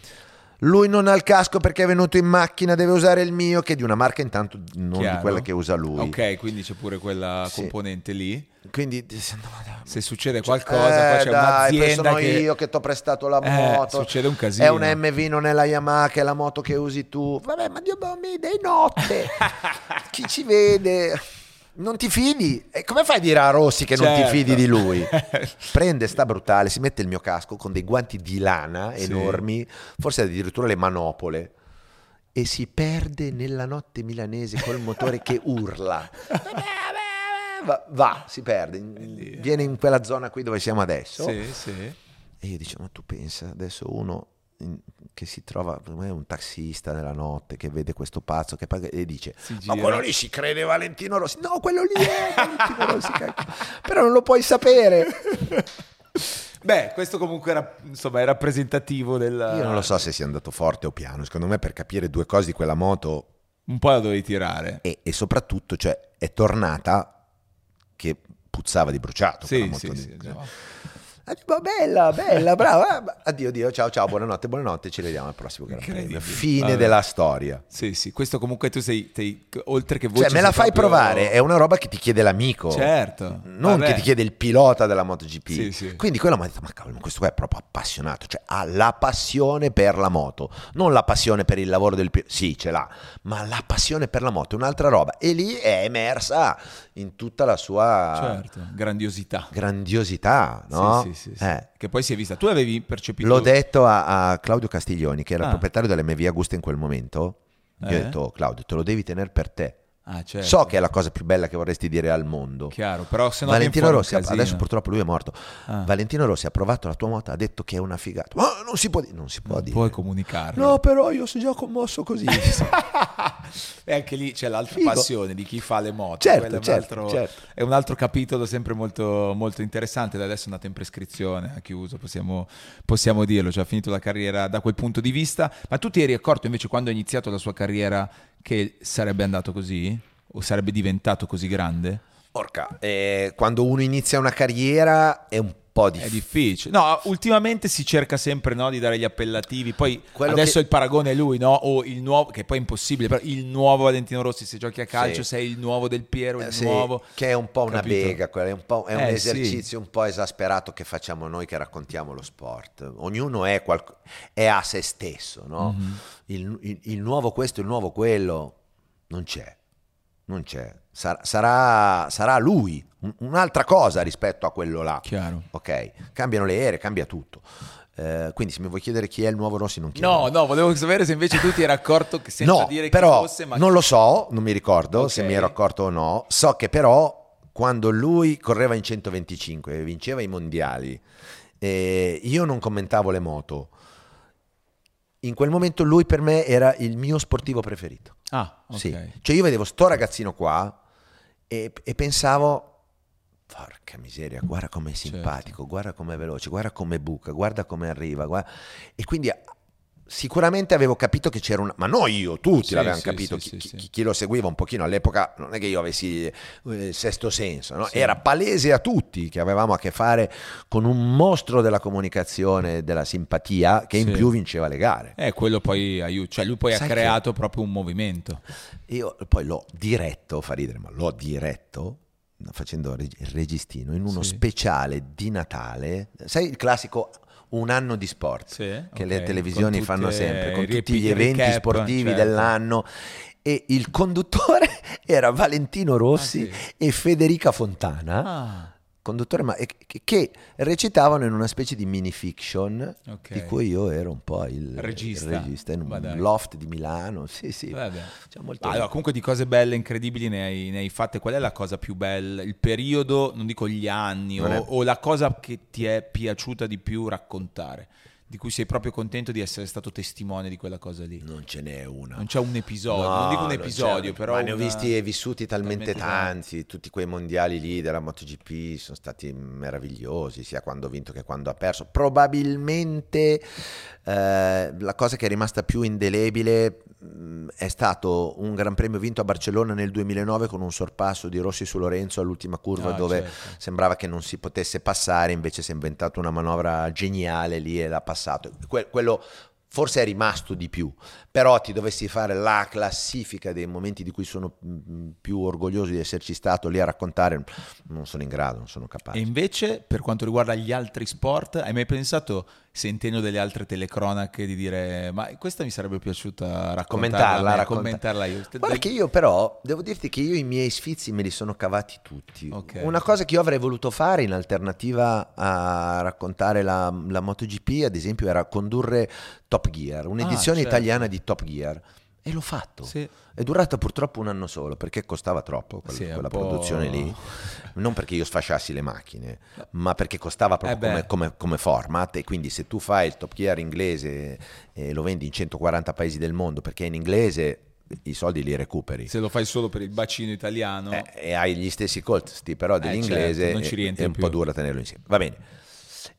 Lui non ha il casco perché è venuto in macchina, deve usare il mio, che è di una marca intanto non Chiaro. di quella che usa lui. Ok, quindi c'è pure quella Sì. componente lì. Quindi no. Se succede qualcosa, Eh, poi c'è dai, un'azienda sono che... io che ti ho prestato la Eh, moto. succede un casino. È un MV, non è la Yamaha, che è la moto che usi tu. Vabbè, ma Dio mi dei notte. Chi ci vede? Non ti fidi? E come fai a dire a Rossi che non ti Certo. fidi di lui? Prende sta brutale, si mette il mio casco con dei guanti di lana Sì. enormi, forse addirittura le manopole. E si perde nella notte milanese col motore che urla. Va, va, si perde, viene in quella zona qui dove siamo adesso. Sì, sì. E io dicevo, ma tu pensa, adesso uno che si trova, è un taxista nella notte che vede questo pazzo che paga e dice, ma quello lì si crede Valentino Rossi. No, quello lì è Valentino Rossi, però non lo puoi sapere. Beh, questo comunque era, insomma, è rappresentativo del... Io non lo so se sia andato forte o piano, secondo me per capire due cose di quella moto Un po' la dovevi tirare. e, e soprattutto, cioè, è tornata che puzzava di bruciato. quella Sì, moto sì, lì. sì. no. Ah, ma bella, bella, brava. Ah, Addio, addio, ciao, ciao, buonanotte, buonanotte. Ci vediamo al prossimo Gran Premio. Fine Vabbè. della storia. Sì, sì, questo comunque tu sei, sei- oltre che voce... Cioè, me la fai proprio- provare, è una roba che ti chiede l'amico. Certo. Non Vabbè. che ti chiede il pilota della MotoGP. Sì, sì. Quindi quello mi ha detto, ma cavolo, questo qua è proprio appassionato, cioè ha la passione per la moto, non la passione per il lavoro del pilota, sì ce l'ha, ma la passione per la moto è un'altra roba. E lì è emersa in tutta la sua Certo, grandiosità. grandiosità, no? Sì, sì, sì. Eh. Che poi si è vista. Tu avevi percepito... L'ho detto a, a Claudio Castiglioni, che era il Ah. proprietario dell'MV Augusta in quel momento. Gli ho Eh? detto, "Oh, Claudio, te lo devi tenere per te. Ah, certo. So che è la cosa più bella che vorresti dire al mondo. Chiaro, però se no Valentino Rossi, adesso purtroppo lui è morto. Ah. Valentino Rossi ha provato la tua moto, ha detto che è una figata. Ma non si può dire, non si può Non dire. puoi comunicarlo. No, però io sono già commosso così. e anche lì c'è l'altra Figo. passione di chi fa le moto. Certo, Quello è, un certo, altro, certo. è un altro capitolo sempre molto, molto interessante. Da adesso è andato in prescrizione, ha chiuso, possiamo, possiamo dirlo. Cioè ha finito la carriera da quel punto di vista. Ma tu ti eri accorto invece quando ha iniziato la sua carriera che sarebbe andato così? O sarebbe diventato così grande? Porca, eh, quando uno inizia una carriera è un po' È difficile. difficile. No, ultimamente si cerca sempre no, di dare gli appellativi. Poi Quello adesso che- il paragone è lui, no? O il nuovo, che poi è impossibile, però il nuovo Valentino Rossi, se giochi a calcio, Sì. sei il nuovo del Piero, il sì, nuovo. che è un po' una Capito? bega, è un, po', è un Eh, sì. esercizio un po' esasperato che facciamo noi che raccontiamo lo sport. Ognuno è, qualco- è a se stesso, no? Mhm. il, il- il nuovo questo, il nuovo quello, non c'è, non c'è. Sarà, sarà, sarà lui, un- un'altra cosa rispetto a quello là. Chiaro. Ok, cambiano le ere, cambia tutto. Eh, quindi se mi vuoi chiedere chi è il nuovo Rossi non chiedo. No, no, volevo sapere se invece tu ti eri accorto che senza no, dire però chi fosse, ma non lo so, non mi ricordo Ok. se mi ero accorto o no. So che però quando lui correva in 125 e vinceva i mondiali, eh, io non commentavo le moto. In quel momento lui per me era il mio sportivo preferito. Ah, ok. Sì. Cioè io vedevo sto ragazzino qua e, e pensavo, porca miseria, guarda com'è Certo. simpatico, guarda com'è veloce, guarda come buca, guarda come arriva. guarda- E quindi sicuramente avevo capito che c'era una... Ma no io, tutti Sì, l'avevano sì, capito, sì, chi, chi- chi lo seguiva un pochino all'epoca, non è che io avessi eh, il sesto senso, no? Era palese a tutti che avevamo a che fare con un mostro della comunicazione, della simpatia, che in più vinceva le gare. Eh, quello poi aiuta. Cioè lui poi Sai ha creato proprio un movimento. Io poi l'ho diretto, fa ridere, ma l'ho diretto facendo il registino in uno speciale di Natale. Sai il classico un anno di sport Sì, che ok, le televisioni fanno sempre, con tutti gli eventi recap, sportivi certo. dell'anno. E il conduttore era Valentino Rossi Ah, sì. e Federica Fontana. Ah, conduttore, ma che, recitavano in una specie di mini fiction Ok. di cui io ero un po' il Regista. il regista in un loft di Milano. Sì, sì. Cioè, Allora, comunque di cose belle, incredibili ne hai, ne hai fatte. Qual è la cosa più bella? Il periodo, non dico gli anni, o, è- o la cosa che ti è piaciuta di più raccontare? Di cui sei proprio contento di essere stato testimone di quella cosa lì? Non ce n'è una. Non c'è un episodio, No, non dico un episodio, però. Ma ne ho una- visti e vissuti talmente, talmente tanti. Tutti quei mondiali lì della MotoGP sono stati meravigliosi, sia quando ha vinto che quando ha perso. Probabilmente eh, la cosa che è rimasta più indelebile mh, è stato un Gran Premio vinto a Barcellona nel 2009 con un sorpasso di Rossi su Lorenzo all'ultima curva Ah, dove certo. sembrava che non si potesse passare, invece si è inventato una manovra geniale lì e l'ha passato. Que- quello forse è rimasto di più, però ti dovessi fare la classifica dei momenti di cui sono mm, più orgoglioso di esserci stato lì a raccontare, non sono in grado, non sono capace. E invece, per quanto riguarda gli altri sport, hai mai pensato, sentendo delle altre telecronache, di dire ma questa mi sarebbe piaciuta raccontarla, commentarla, a me, racconta- commentarla io? Guarda che io però devo dirti che io i miei sfizi me li sono cavati tutti. Ok. Una cosa che io avrei voluto fare in alternativa a raccontare la, la MotoGP, ad esempio, era condurre Top Gear, un'edizione Ah, certo. italiana di Top Gear. E l'ho fatto. Sì. È durata purtroppo un anno solo perché costava troppo quella, Sì, quella produzione lì. Non perché io sfasciassi le macchine, ma perché costava proprio Eh come, come- come format. E quindi se tu fai il Top Gear inglese e lo vendi in 140 paesi del mondo perché è in inglese, i soldi li recuperi. Se lo fai solo per il bacino italiano, Eh, e hai gli stessi costi, però dell'inglese certo, non ci è- è un più. po' dura tenerlo insieme. Va bene.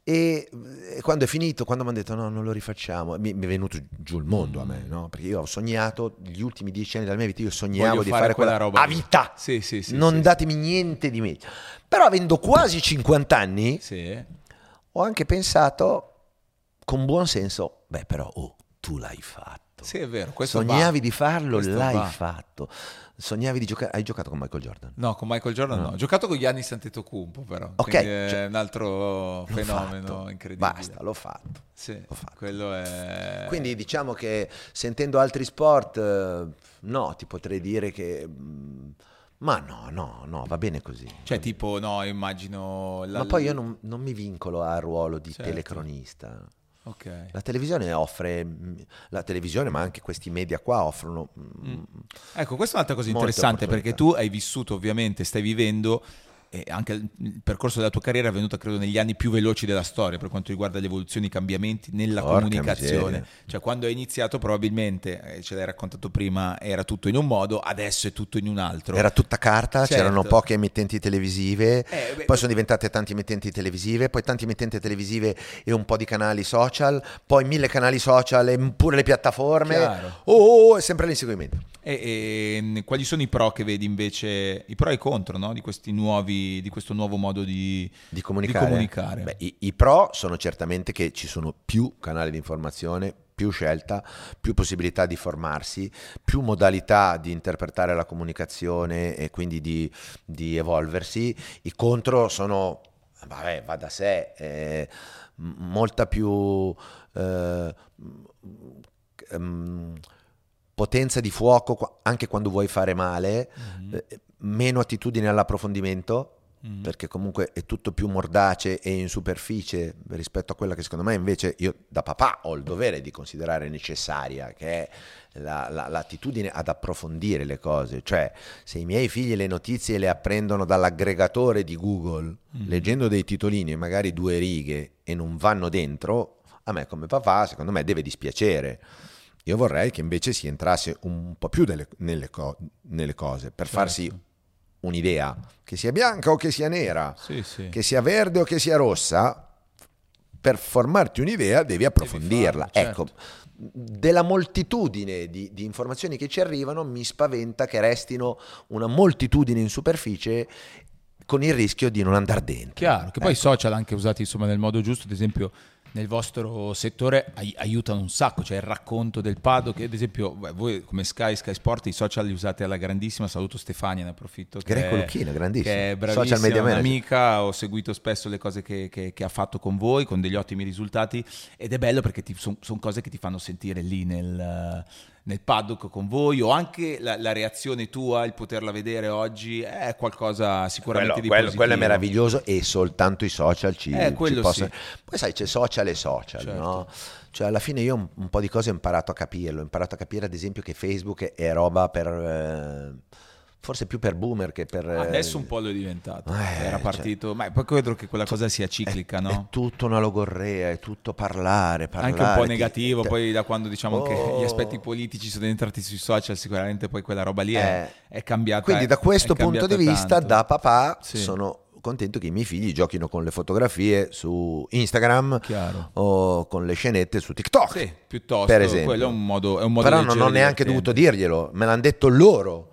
E, e quando è finito, quando mi hanno detto no, non lo rifacciamo, mi, mi è venuto giù il mondo a me, no? Perché io ho sognato, gli ultimi dieci anni della mia vita, io sognavo Voglio di fare fare, quella quella, roba a vita. Sì, sì, sì, non datemi niente di meglio. Però avendo quasi 50 anni, ho anche pensato con buon senso, beh però oh, tu l'hai fatto. Sì, è vero. Sognavi va. di farlo, Questo l'hai va. fatto. Sognavi di giocare, hai giocato con Michael Jordan. No, con Michael Jordan no. Ho giocato con Giannis Antetokounmpo però. Ok, cioè, un altro fenomeno fatto. incredibile. Basta, l'ho fatto. Sì, l'ho fatto. quello è... Quindi diciamo che sentendo altri sport, eh, no, ti potrei dire che... mm, Ma no, no, no, va bene così. Cioè tipo, no, immagino... la- Ma poi io non, non mi vincolo al ruolo di Certo. telecronista. Ok. La televisione offre, mm, la televisione ma anche questi media qua offrono... mm, Ecco, questa è un'altra cosa interessante perché tu hai vissuto ovviamente, stai vivendo e anche il percorso della tua carriera è avvenuto credo negli anni più veloci della storia per quanto riguarda le evoluzioni, i cambiamenti nella Porca comunicazione. miseria. Cioè quando hai iniziato probabilmente, eh, ce l'hai raccontato prima, era tutto in un modo, adesso è tutto in un altro. Era tutta carta, Certo. c'erano poche emittenti televisive, Eh, beh, poi sono diventate tanti emittenti televisive, poi tanti emittenti televisive e un po' di canali social, poi mille canali social e pure le piattaforme. Chiaro. Oh, oh, è sempre l'inseguimento. E, e, mh, quali sono i pro che vedi invece, i pro e i contro no? di, questi nuovi, di questo nuovo modo di, Di comunicare. comunicare. Beh, i, i pro sono certamente che ci sono più canali di informazione, più scelta, più possibilità di formarsi, più modalità di interpretare la comunicazione e quindi di, di evolversi. I contro sono, vabbè, va da sé, eh, molta più eh, ehm, potenza di fuoco anche quando vuoi fare male, Mhm. eh, meno attitudine all'approfondimento Mhm. perché comunque è tutto più mordace e in superficie rispetto a quella che secondo me invece io da papà ho il dovere di considerare necessaria, che è la- la- l'attitudine ad approfondire le cose. Cioè, se i miei figli le notizie le apprendono dall'aggregatore di Google, leggendo dei titolini e magari due righe e non vanno dentro, a me come papà, secondo me, deve dispiacere. Io vorrei che invece si entrasse un po' più delle- nelle, co- nelle cose per farsi un'idea, che sia bianca o che sia nera, Sì, sì. che sia verde o che sia rossa, per formarti un'idea devi approfondirla. farlo, certo. Ecco, della moltitudine di, di informazioni che ci arrivano mi spaventa che restino una moltitudine in superficie con il rischio di non andare dentro. Chiaro, che poi i Ecco. social anche usati insomma nel modo giusto, ad esempio nel vostro settore ai- aiutano un sacco, cioè il racconto del paddock, che ad esempio voi come Sky, Sky Sport i social li usate alla grandissima, saluto Stefania, ne approfitto. Greco Lucchino, grandissimo. Che è Social bravissima, un'amica, ho seguito spesso le cose che, che- che ha fatto con voi, con degli ottimi risultati ed è bello perché sono cose che ti fanno sentire lì nel, nel paddock con voi o anche la, la, reazione tua, il poterla vedere oggi è qualcosa sicuramente quello, di quello, positivo. Quello è meraviglioso e soltanto i social ci, eh, ci possono... Sì. Poi sai c'è social e social, certo. no? Cioè alla fine io un, un, po' di cose ho imparato a capirlo, ho imparato a capire ad esempio che Facebook è roba per... Eh forse più per boomer che per... Adesso un po' lo è diventato, eh, era cioè partito, cioè, ma poi credo che quella cosa sia ciclica, è, no? È tutto una logorrea, è tutto parlare, parlare. Anche un po' negativo, ti, poi da quando diciamo oh. che gli aspetti politici sono entrati sui social, sicuramente poi quella roba lì è, eh, è cambiata. Quindi da questo punto di vista, tanto. da papà, sì. sono contento che i miei figli giochino con le fotografie su Instagram Chiaro. o con le scenette su TikTok. Sì, piuttosto, per esempio. quello è un modo, è un modo Però non ho neanche dovuto dirglielo, me l'hanno detto loro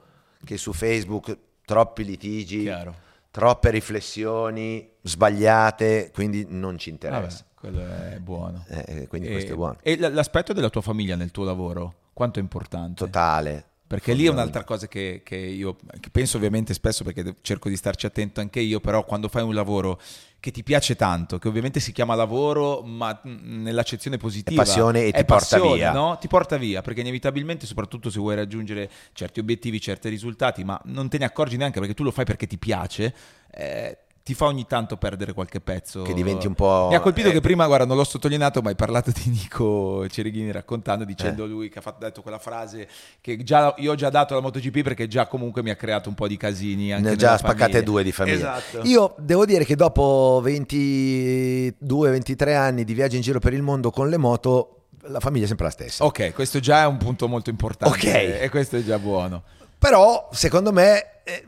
che su Facebook troppi litigi, Chiaro. troppe riflessioni sbagliate, quindi non ci interessa. Vabbè, quello è buono. Eh, quindi e, questo è buono. E l'aspetto della tua famiglia nel tuo lavoro, quanto è importante? Totale. Perché lì è un'altra cosa che, che io che penso ovviamente spesso perché cerco di starci attento anche io, però quando fai un lavoro che ti piace tanto, che ovviamente si chiama lavoro, ma nell'accezione positiva. È passione e ti passione, porta via. No? Ti porta via, perché inevitabilmente, soprattutto se vuoi raggiungere certi obiettivi, certi risultati, ma non te ne accorgi neanche perché tu lo fai perché ti piace. Eh, ti fa ogni tanto perdere qualche pezzo. Che diventi un po'. Mi ha colpito eh, che prima, guarda, non l'ho sottolineato, ma hai parlato di Nico Cereghini raccontando, dicendo Eh. lui che ha fatto, detto quella frase che già, io ho già dato alla MotoGP perché già comunque mi ha creato un po' di casini. Anche Ne ho già spaccate famiglia. due di famiglia. Esatto. Io devo dire che dopo 22-23 anni di viaggio in giro per il mondo con le moto, la famiglia è sempre la stessa. Ok, questo già è un punto molto importante. Ok. E questo è già buono. Però, secondo me, eh,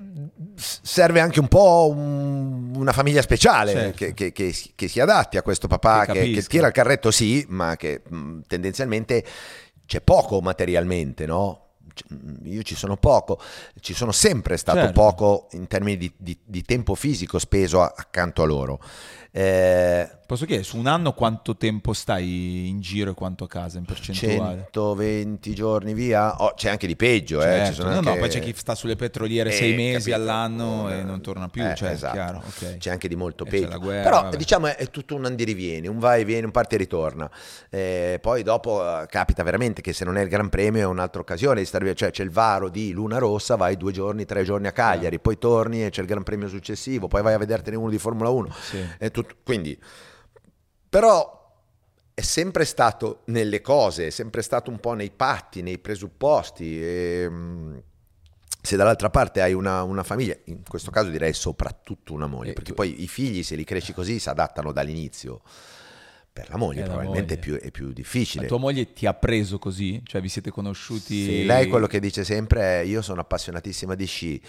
serve anche un po' un- una famiglia speciale Certo. che, che- che si- che si adatti a questo papà Che tira il carretto, sì, ma che mh, tendenzialmente c'è poco materialmente, no? Mh, Io ci sono poco, ci sono sempre stato Certo. poco in termini di, di- di tempo fisico speso accanto a loro. Eh, Posso chiedere, su un anno quanto tempo stai in giro e quanto a casa in percentuale? 120 giorni via, Oh, c'è anche di peggio, eh, Certo. sono no, no, anche- poi c'è chi sta sulle petroliere Eh, sei mesi capito? all'anno Eh, e non torna più, eh, cioè, esatto. chiaro, ok. C'è anche di molto E peggio. guerra, Però vabbè. diciamo è, tutto un andirivieni, un vai e vieni, un parte e ritorna. Eh, poi dopo eh, capita veramente che se non è il Gran Premio è un'altra occasione di stare via, cioè c'è il varo di Luna Rossa, vai due giorni, tre giorni a Cagliari, poi torni e c'è il Gran Premio successivo, poi vai a vedertene uno di Formula 1. Sì. Tutto- quindi, però è sempre stato nelle cose, è sempre stato un po' nei patti, nei presupposti. E, mh, se dall'altra parte hai una, una famiglia, in questo caso direi soprattutto una moglie, Eh, perché poi i figli se li cresci così si adattano dall'inizio. Per la moglie la probabilmente moglie. È, più, è più La difficile. tua moglie ti ha preso così? Cioè vi siete conosciuti? Sì, lei quello che dice sempre è io sono appassionatissima di sci,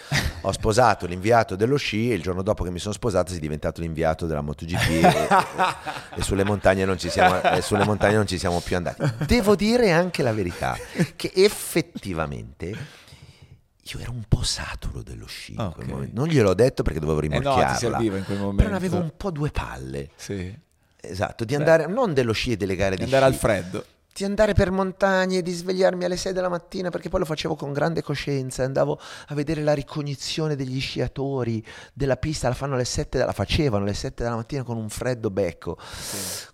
ho sposato l'inviato dello sci e il giorno dopo che mi sono sposato sei diventato l'inviato della MotoGP e, e sulle, montagne non ci siamo, e sulle montagne non ci siamo più andati. Devo dire anche la verità, che effettivamente io ero un po' saturo dello sci. in quel Ok. momento. Non gliel'ho detto perché dovevo Eh no, ti rimorchiarla, serviva in quel momento. però avevo un po' due palle. Sì. Esatto, di andare non dello sci e delle gare di Di andare sci, al freddo. di andare per montagne, di svegliarmi alle 6 della mattina perché poi lo facevo con grande coscienza, andavo a vedere la ricognizione degli sciatori della pista, la fanno alle 7, la facevano alle 7 della mattina con un freddo becco.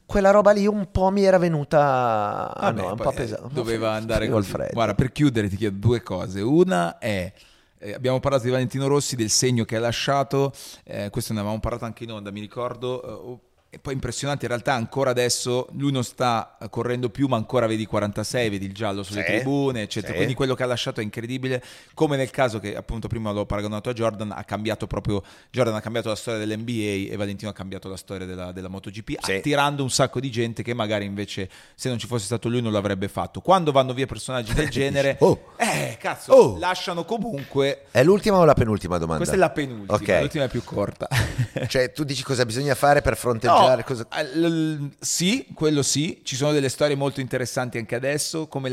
Quella roba lì un po' mi era venuta ah, Vabbè, no, un poi, po' pesante. Doveva andare col col freddo. Guarda, per chiudere ti chiedo due cose. Una è eh, abbiamo parlato di Valentino Rossi, del segno che ha lasciato, eh, questo ne avevamo parlato anche in onda, mi ricordo. eh, e poi impressionante, in realtà ancora adesso lui non sta eh, correndo più, ma ancora vedi 46, vedi il giallo sulle Sì, tribune, eccetera. sì. Quindi quello che ha lasciato è incredibile. Come nel caso che appunto prima l'ho paragonato a Jordan, ha cambiato proprio Jordan ha cambiato la storia dell'NBA e Valentino ha cambiato la storia della, della MotoGP, Sì. attirando un sacco di gente che magari invece se non ci fosse stato lui non l'avrebbe fatto. Quando vanno via personaggi del genere, Oh. eh, cazzo, Oh. lasciano comunque. È l'ultima o la penultima domanda? Questa è la penultima, Ok. l'ultima è più corta. Cioè, tu dici cosa bisogna fare per fronteggiare? No, cosa- eh, l- sì, quello sì, ci sono delle storie molto interessanti anche adesso, come,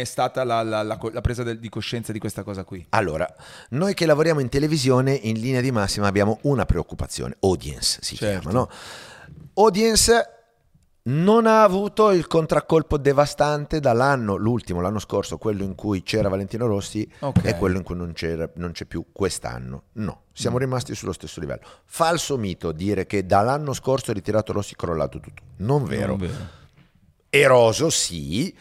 è stata la, la- la la presa del- di coscienza di questa cosa qui? Allora, noi che lavoriamo in televisione in linea di massima abbiamo una preoccupazione, audience si Certo. chiama, no? Audience non ha avuto il contraccolpo devastante dall'anno, l'ultimo, l'anno scorso, quello in cui c'era Valentino Rossi Ok. e quello in cui non, c'era, non c'è più quest'anno. No, siamo Mm. rimasti sullo stesso livello. Falso mito dire che dall'anno scorso ritirato Rossi crollato tutto. Non vero. Non vero. Eroso sì,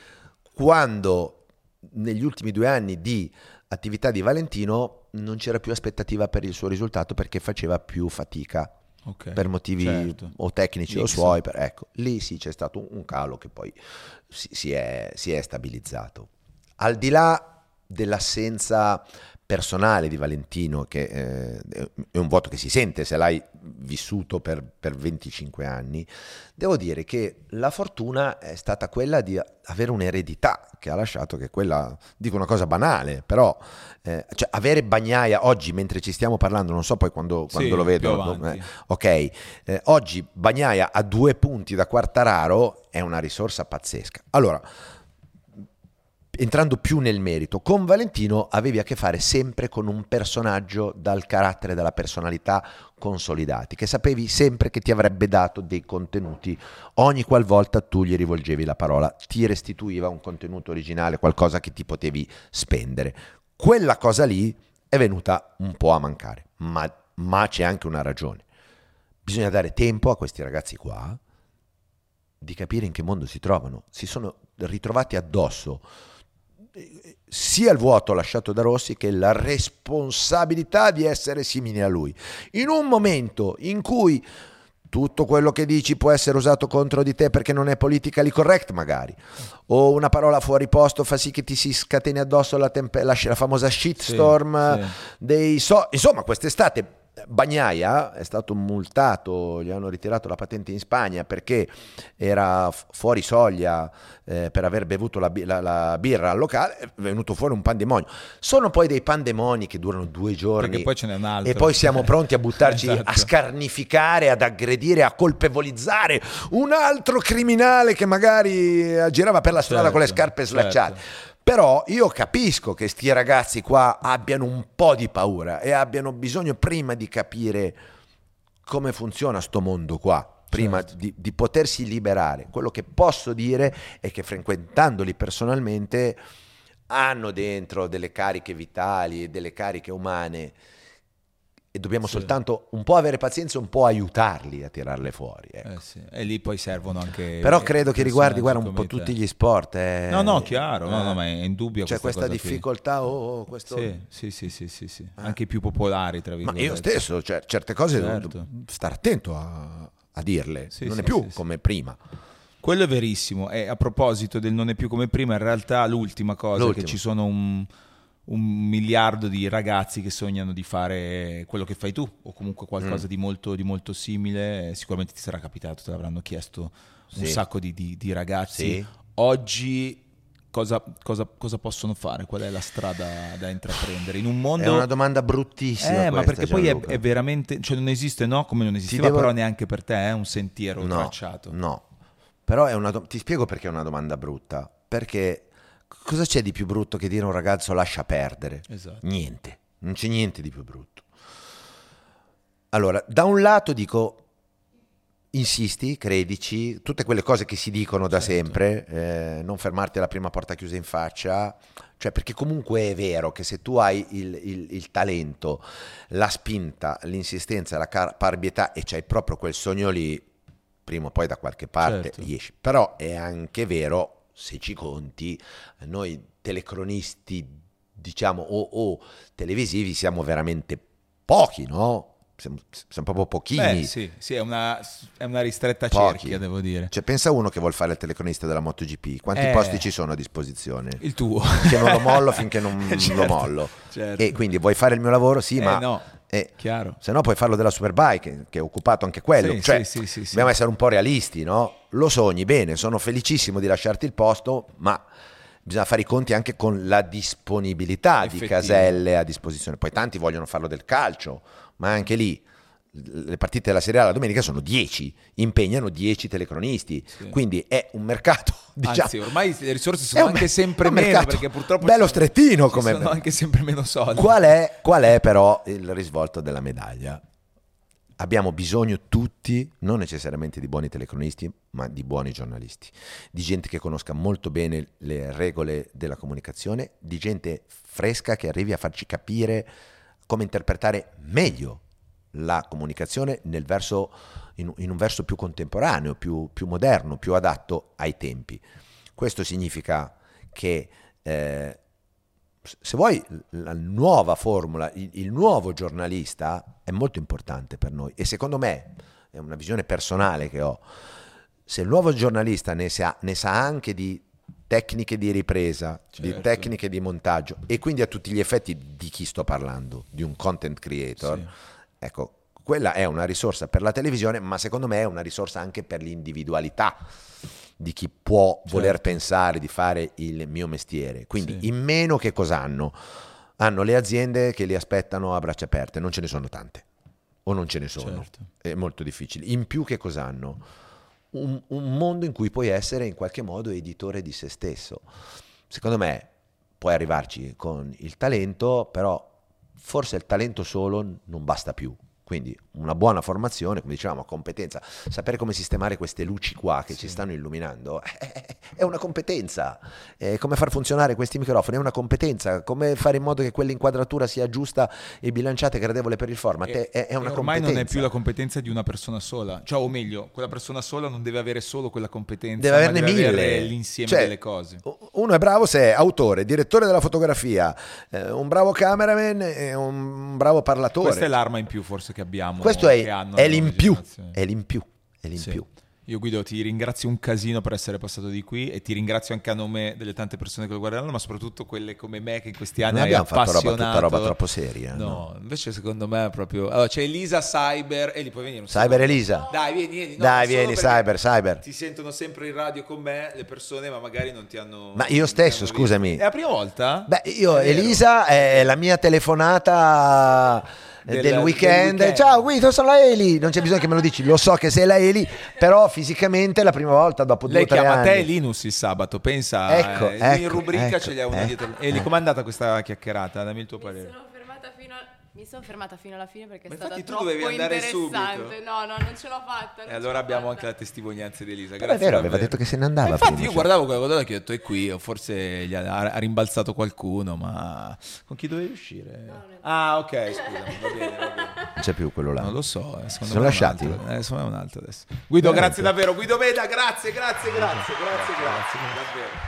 quando negli ultimi due anni di attività di Valentino non c'era più aspettativa per il suo risultato perché faceva più fatica Ok, per motivi certo. o tecnici o Mix. suoi. per- ecco, lì sì c'è stato un, un calo che poi si, si è, si è stabilizzato. Al di là dell'assenza personale di Valentino, che eh, è un voto che si sente se l'hai vissuto per, per 25 anni, devo dire che la fortuna è stata quella di avere un'eredità che ha lasciato, che è quella, dico una cosa banale, però eh, cioè avere Bagnaia oggi mentre ci stiamo parlando, non so poi quando, Sì, quando lo vedo, eh, ok, eh, oggi Bagnaia a due punti da Quartararo è una risorsa pazzesca. Allora, entrando più nel merito, con Valentino avevi a che fare sempre con un personaggio dal carattere e dalla personalità consolidati, che sapevi sempre che ti avrebbe dato dei contenuti ogni qualvolta tu gli rivolgevi la parola, ti restituiva un contenuto originale, qualcosa che ti potevi spendere. Quella cosa lì è venuta un po' a mancare, ma, ma c'è anche una ragione. Bisogna dare tempo a questi ragazzi qua di capire in che mondo si trovano. Si sono ritrovati addosso sia il vuoto lasciato da Rossi che la responsabilità di essere simili a lui. In un momento in cui tutto quello che dici può essere usato contro di te perché non è politically correct magari, o una parola fuori posto fa sì che ti si scateni addosso la, tempe- la, la famosa shitstorm Sì, sì. dei so- insomma quest'estate Bagnaia è stato multato, gli hanno ritirato la patente in Spagna perché era fuori soglia eh, per aver bevuto la, la- la birra al locale, è venuto fuori un pandemonio. Sono poi dei pandemoni che durano due giorni poi e poi siamo pronti a buttarci Esatto. a scarnificare, ad aggredire, a colpevolizzare un altro criminale che magari girava per la strada Certo, con le scarpe certo. Però io capisco che sti ragazzi qua abbiano un po' di paura e abbiano bisogno prima di capire come funziona sto mondo qua, prima Certo. di, di potersi liberare. Quello che posso dire è che frequentandoli personalmente hanno dentro delle cariche vitali e delle cariche umane e dobbiamo Sì. soltanto un po' avere pazienza e un po' aiutarli a tirarle fuori. ecco. Eh sì, E lì poi servono anche. Però credo che riguardi guarda, un po' tutti gli sport. eh. No, no, chiaro, no, Eh, no, ma è indubbio C'è questa qui. difficoltà, oh, oh, questo... Sì, sì, sì, sì, sì, sì. Anche i più popolari, tra Ma virgolette. io stesso, cioè, certe cose devo Certo. stare attento a, a dirle, non è più come prima. Quello è verissimo. E a proposito del non è più come prima, in realtà l'ultima cosa è L'ultimo. che ci sono un, un miliardo di ragazzi che sognano di fare quello che fai tu, o comunque qualcosa Mm. di, molto, di molto simile. Sicuramente ti sarà capitato, te l'avranno chiesto un Sì. sacco di, di- di ragazzi. Sì. Oggi cosa, cosa- cosa possono fare? Qual è la strada da intraprendere? In un mondo... È una domanda bruttissima. Eh, ma questa, perché poi è, Gianluca. è veramente, cioè non esiste, no? Come non esisteva, devo- però neanche per te è un sentiero no, tracciato. No, però è una do- ti spiego perché è una domanda brutta. Perché cosa c'è di più brutto che dire a un ragazzo lascia perdere? Esatto. Niente, non c'è niente di più brutto. Allora, da un lato dico, insisti, credici, tutte quelle cose che si dicono da Certo. sempre, eh, non fermarti alla prima porta chiusa in faccia, cioè perché comunque è vero che se tu hai il, il- il talento, la spinta, l'insistenza, la caparbietà e c'hai proprio quel sogno lì, prima o poi da qualche parte Certo. riesci. Però è anche vero, se ci conti, noi telecronisti, diciamo, o, o televisivi siamo veramente pochi, no? Siamo, siamo proprio pochini. Beh, sì, sì, è una, è una ristretta Pochi. cerchia, devo dire. Cioè, pensa uno che vuol fare il telecronista della MotoGP, quanti Eh. posti ci sono a disposizione? Il tuo. Che non lo mollo finché non Certo, lo mollo. certo. E quindi vuoi fare il mio lavoro? Sì, Eh, ma... no, eh, chiaro. se no puoi farlo della Superbike, che è occupato anche quello. Sì, cioè, sì, sì, dobbiamo essere un po' realisti, no? Lo sogni, bene, sono felicissimo di lasciarti il posto, ma bisogna fare i conti anche con la disponibilità di Effettivo. caselle a disposizione. Poi tanti vogliono farlo del calcio, ma anche lì le partite della Serie A la domenica sono 10, impegnano 10 telecronisti, Sì. quindi è un mercato, diciamo, Anzi, ormai le risorse sono anche mer- sempre meno, perché purtroppo... bello sono- strettino come- sono anche sempre meno soldi. Qual è, qual è però il risvolto della medaglia? Abbiamo bisogno tutti, non necessariamente di buoni telecronisti, ma di buoni giornalisti, di gente che conosca molto bene le regole della comunicazione, di gente fresca che arrivi a farci capire come interpretare meglio la comunicazione nel verso, in, in un verso più contemporaneo, più, più moderno, più adatto ai tempi. Questo significa che eh, se vuoi la nuova formula, il, il, nuovo giornalista è molto importante per noi e secondo me è una visione personale che ho. Se il nuovo giornalista ne sa, ne sa anche di tecniche di ripresa, certo. di tecniche di montaggio e quindi a tutti gli effetti di chi sto parlando, di un content creator, sì. Ecco, quella è una risorsa per la televisione, ma secondo me è una risorsa anche per l'individualità di chi può certo. voler pensare di fare il mio mestiere. Quindi sì. in meno che cosa hanno? Hanno le aziende che li aspettano a braccia aperte, non ce ne sono tante, o non ce ne sono, certo. è molto difficile. In più che cosa hanno? Un, un mondo in cui puoi essere in qualche modo editore di se stesso. Secondo me puoi arrivarci con il talento, però forse il talento solo non basta più. Quindi una buona formazione, come dicevamo, competenza, sapere come sistemare queste luci qua che sì. ci stanno illuminando è una competenza, è come far funzionare questi microfoni è una competenza, come fare in modo che quell'inquadratura sia giusta e bilanciata e gradevole per il format e, è, è, una ormai competenza. non è più la competenza di una persona sola, cioè o meglio, quella persona sola non deve avere solo quella competenza, deve averne deve mille, avere l'insieme cioè, delle cose. Uno è bravo se è autore, direttore della fotografia, eh, un bravo cameraman e un bravo parlatore. Questa è l'arma in più forse che abbiamo. Questo è, è l'in più, è l'in più, è l'in sì. più. Io Guido ti ringrazio un casino per essere passato di qui e ti ringrazio anche a nome delle tante persone che lo guarderanno, ma soprattutto quelle come me che in questi anni non hai abbiamo fatto roba, tutta roba troppo seria. No, no, invece secondo me è proprio... Allora, c'è Elisa Cyber e lì puoi venire un Cyber secondo. Elisa. Dai, vieni, vieni. No, Dai, vieni, Cyber, Cyber. Ti sentono sempre in radio con me le persone, ma magari non ti hanno... Ma io stesso, scusami. È la prima volta? Beh, io, è Elisa, è la mia telefonata del, del, weekend. weekend. Ciao Guido, sono la Eli. Non c'è bisogno che me lo dici, lo so che sei la Eli, però fisicamente la prima volta dopo due Lei o tre anni. Lei chiama te Linus il sabato, pensa. Ecco, eh, ecco, in rubrica ecco, ce li ha una ecco, dietro. Eli, com'è andata questa chiacchierata? Dammi il tuo parere. Sono fermata fino a mi sono fermata fino alla fine perché è Ma stata infatti tu troppo dovevi andare interessante. subito. No, no, non ce l'ho fatta. E allora abbiamo anche la testimonianza di Elisa. Però è vero, aveva detto che se ne andava. Ma infatti prima, io cioè. guardavo quella cosa che ho detto è qui, o forse gli ha, ha rimbalzato qualcuno, ma con chi dovevi uscire? No, ah, ok, scusami, va bene, va bene. Non c'è più quello là. Non lo so, eh, sono è lasciati? altro. Eh, secondo me è un altro adesso. Guido, Veramente? grazie davvero. Guido Veda, grazie, grazie, grazie, grazie, grazie, grazie, davvero.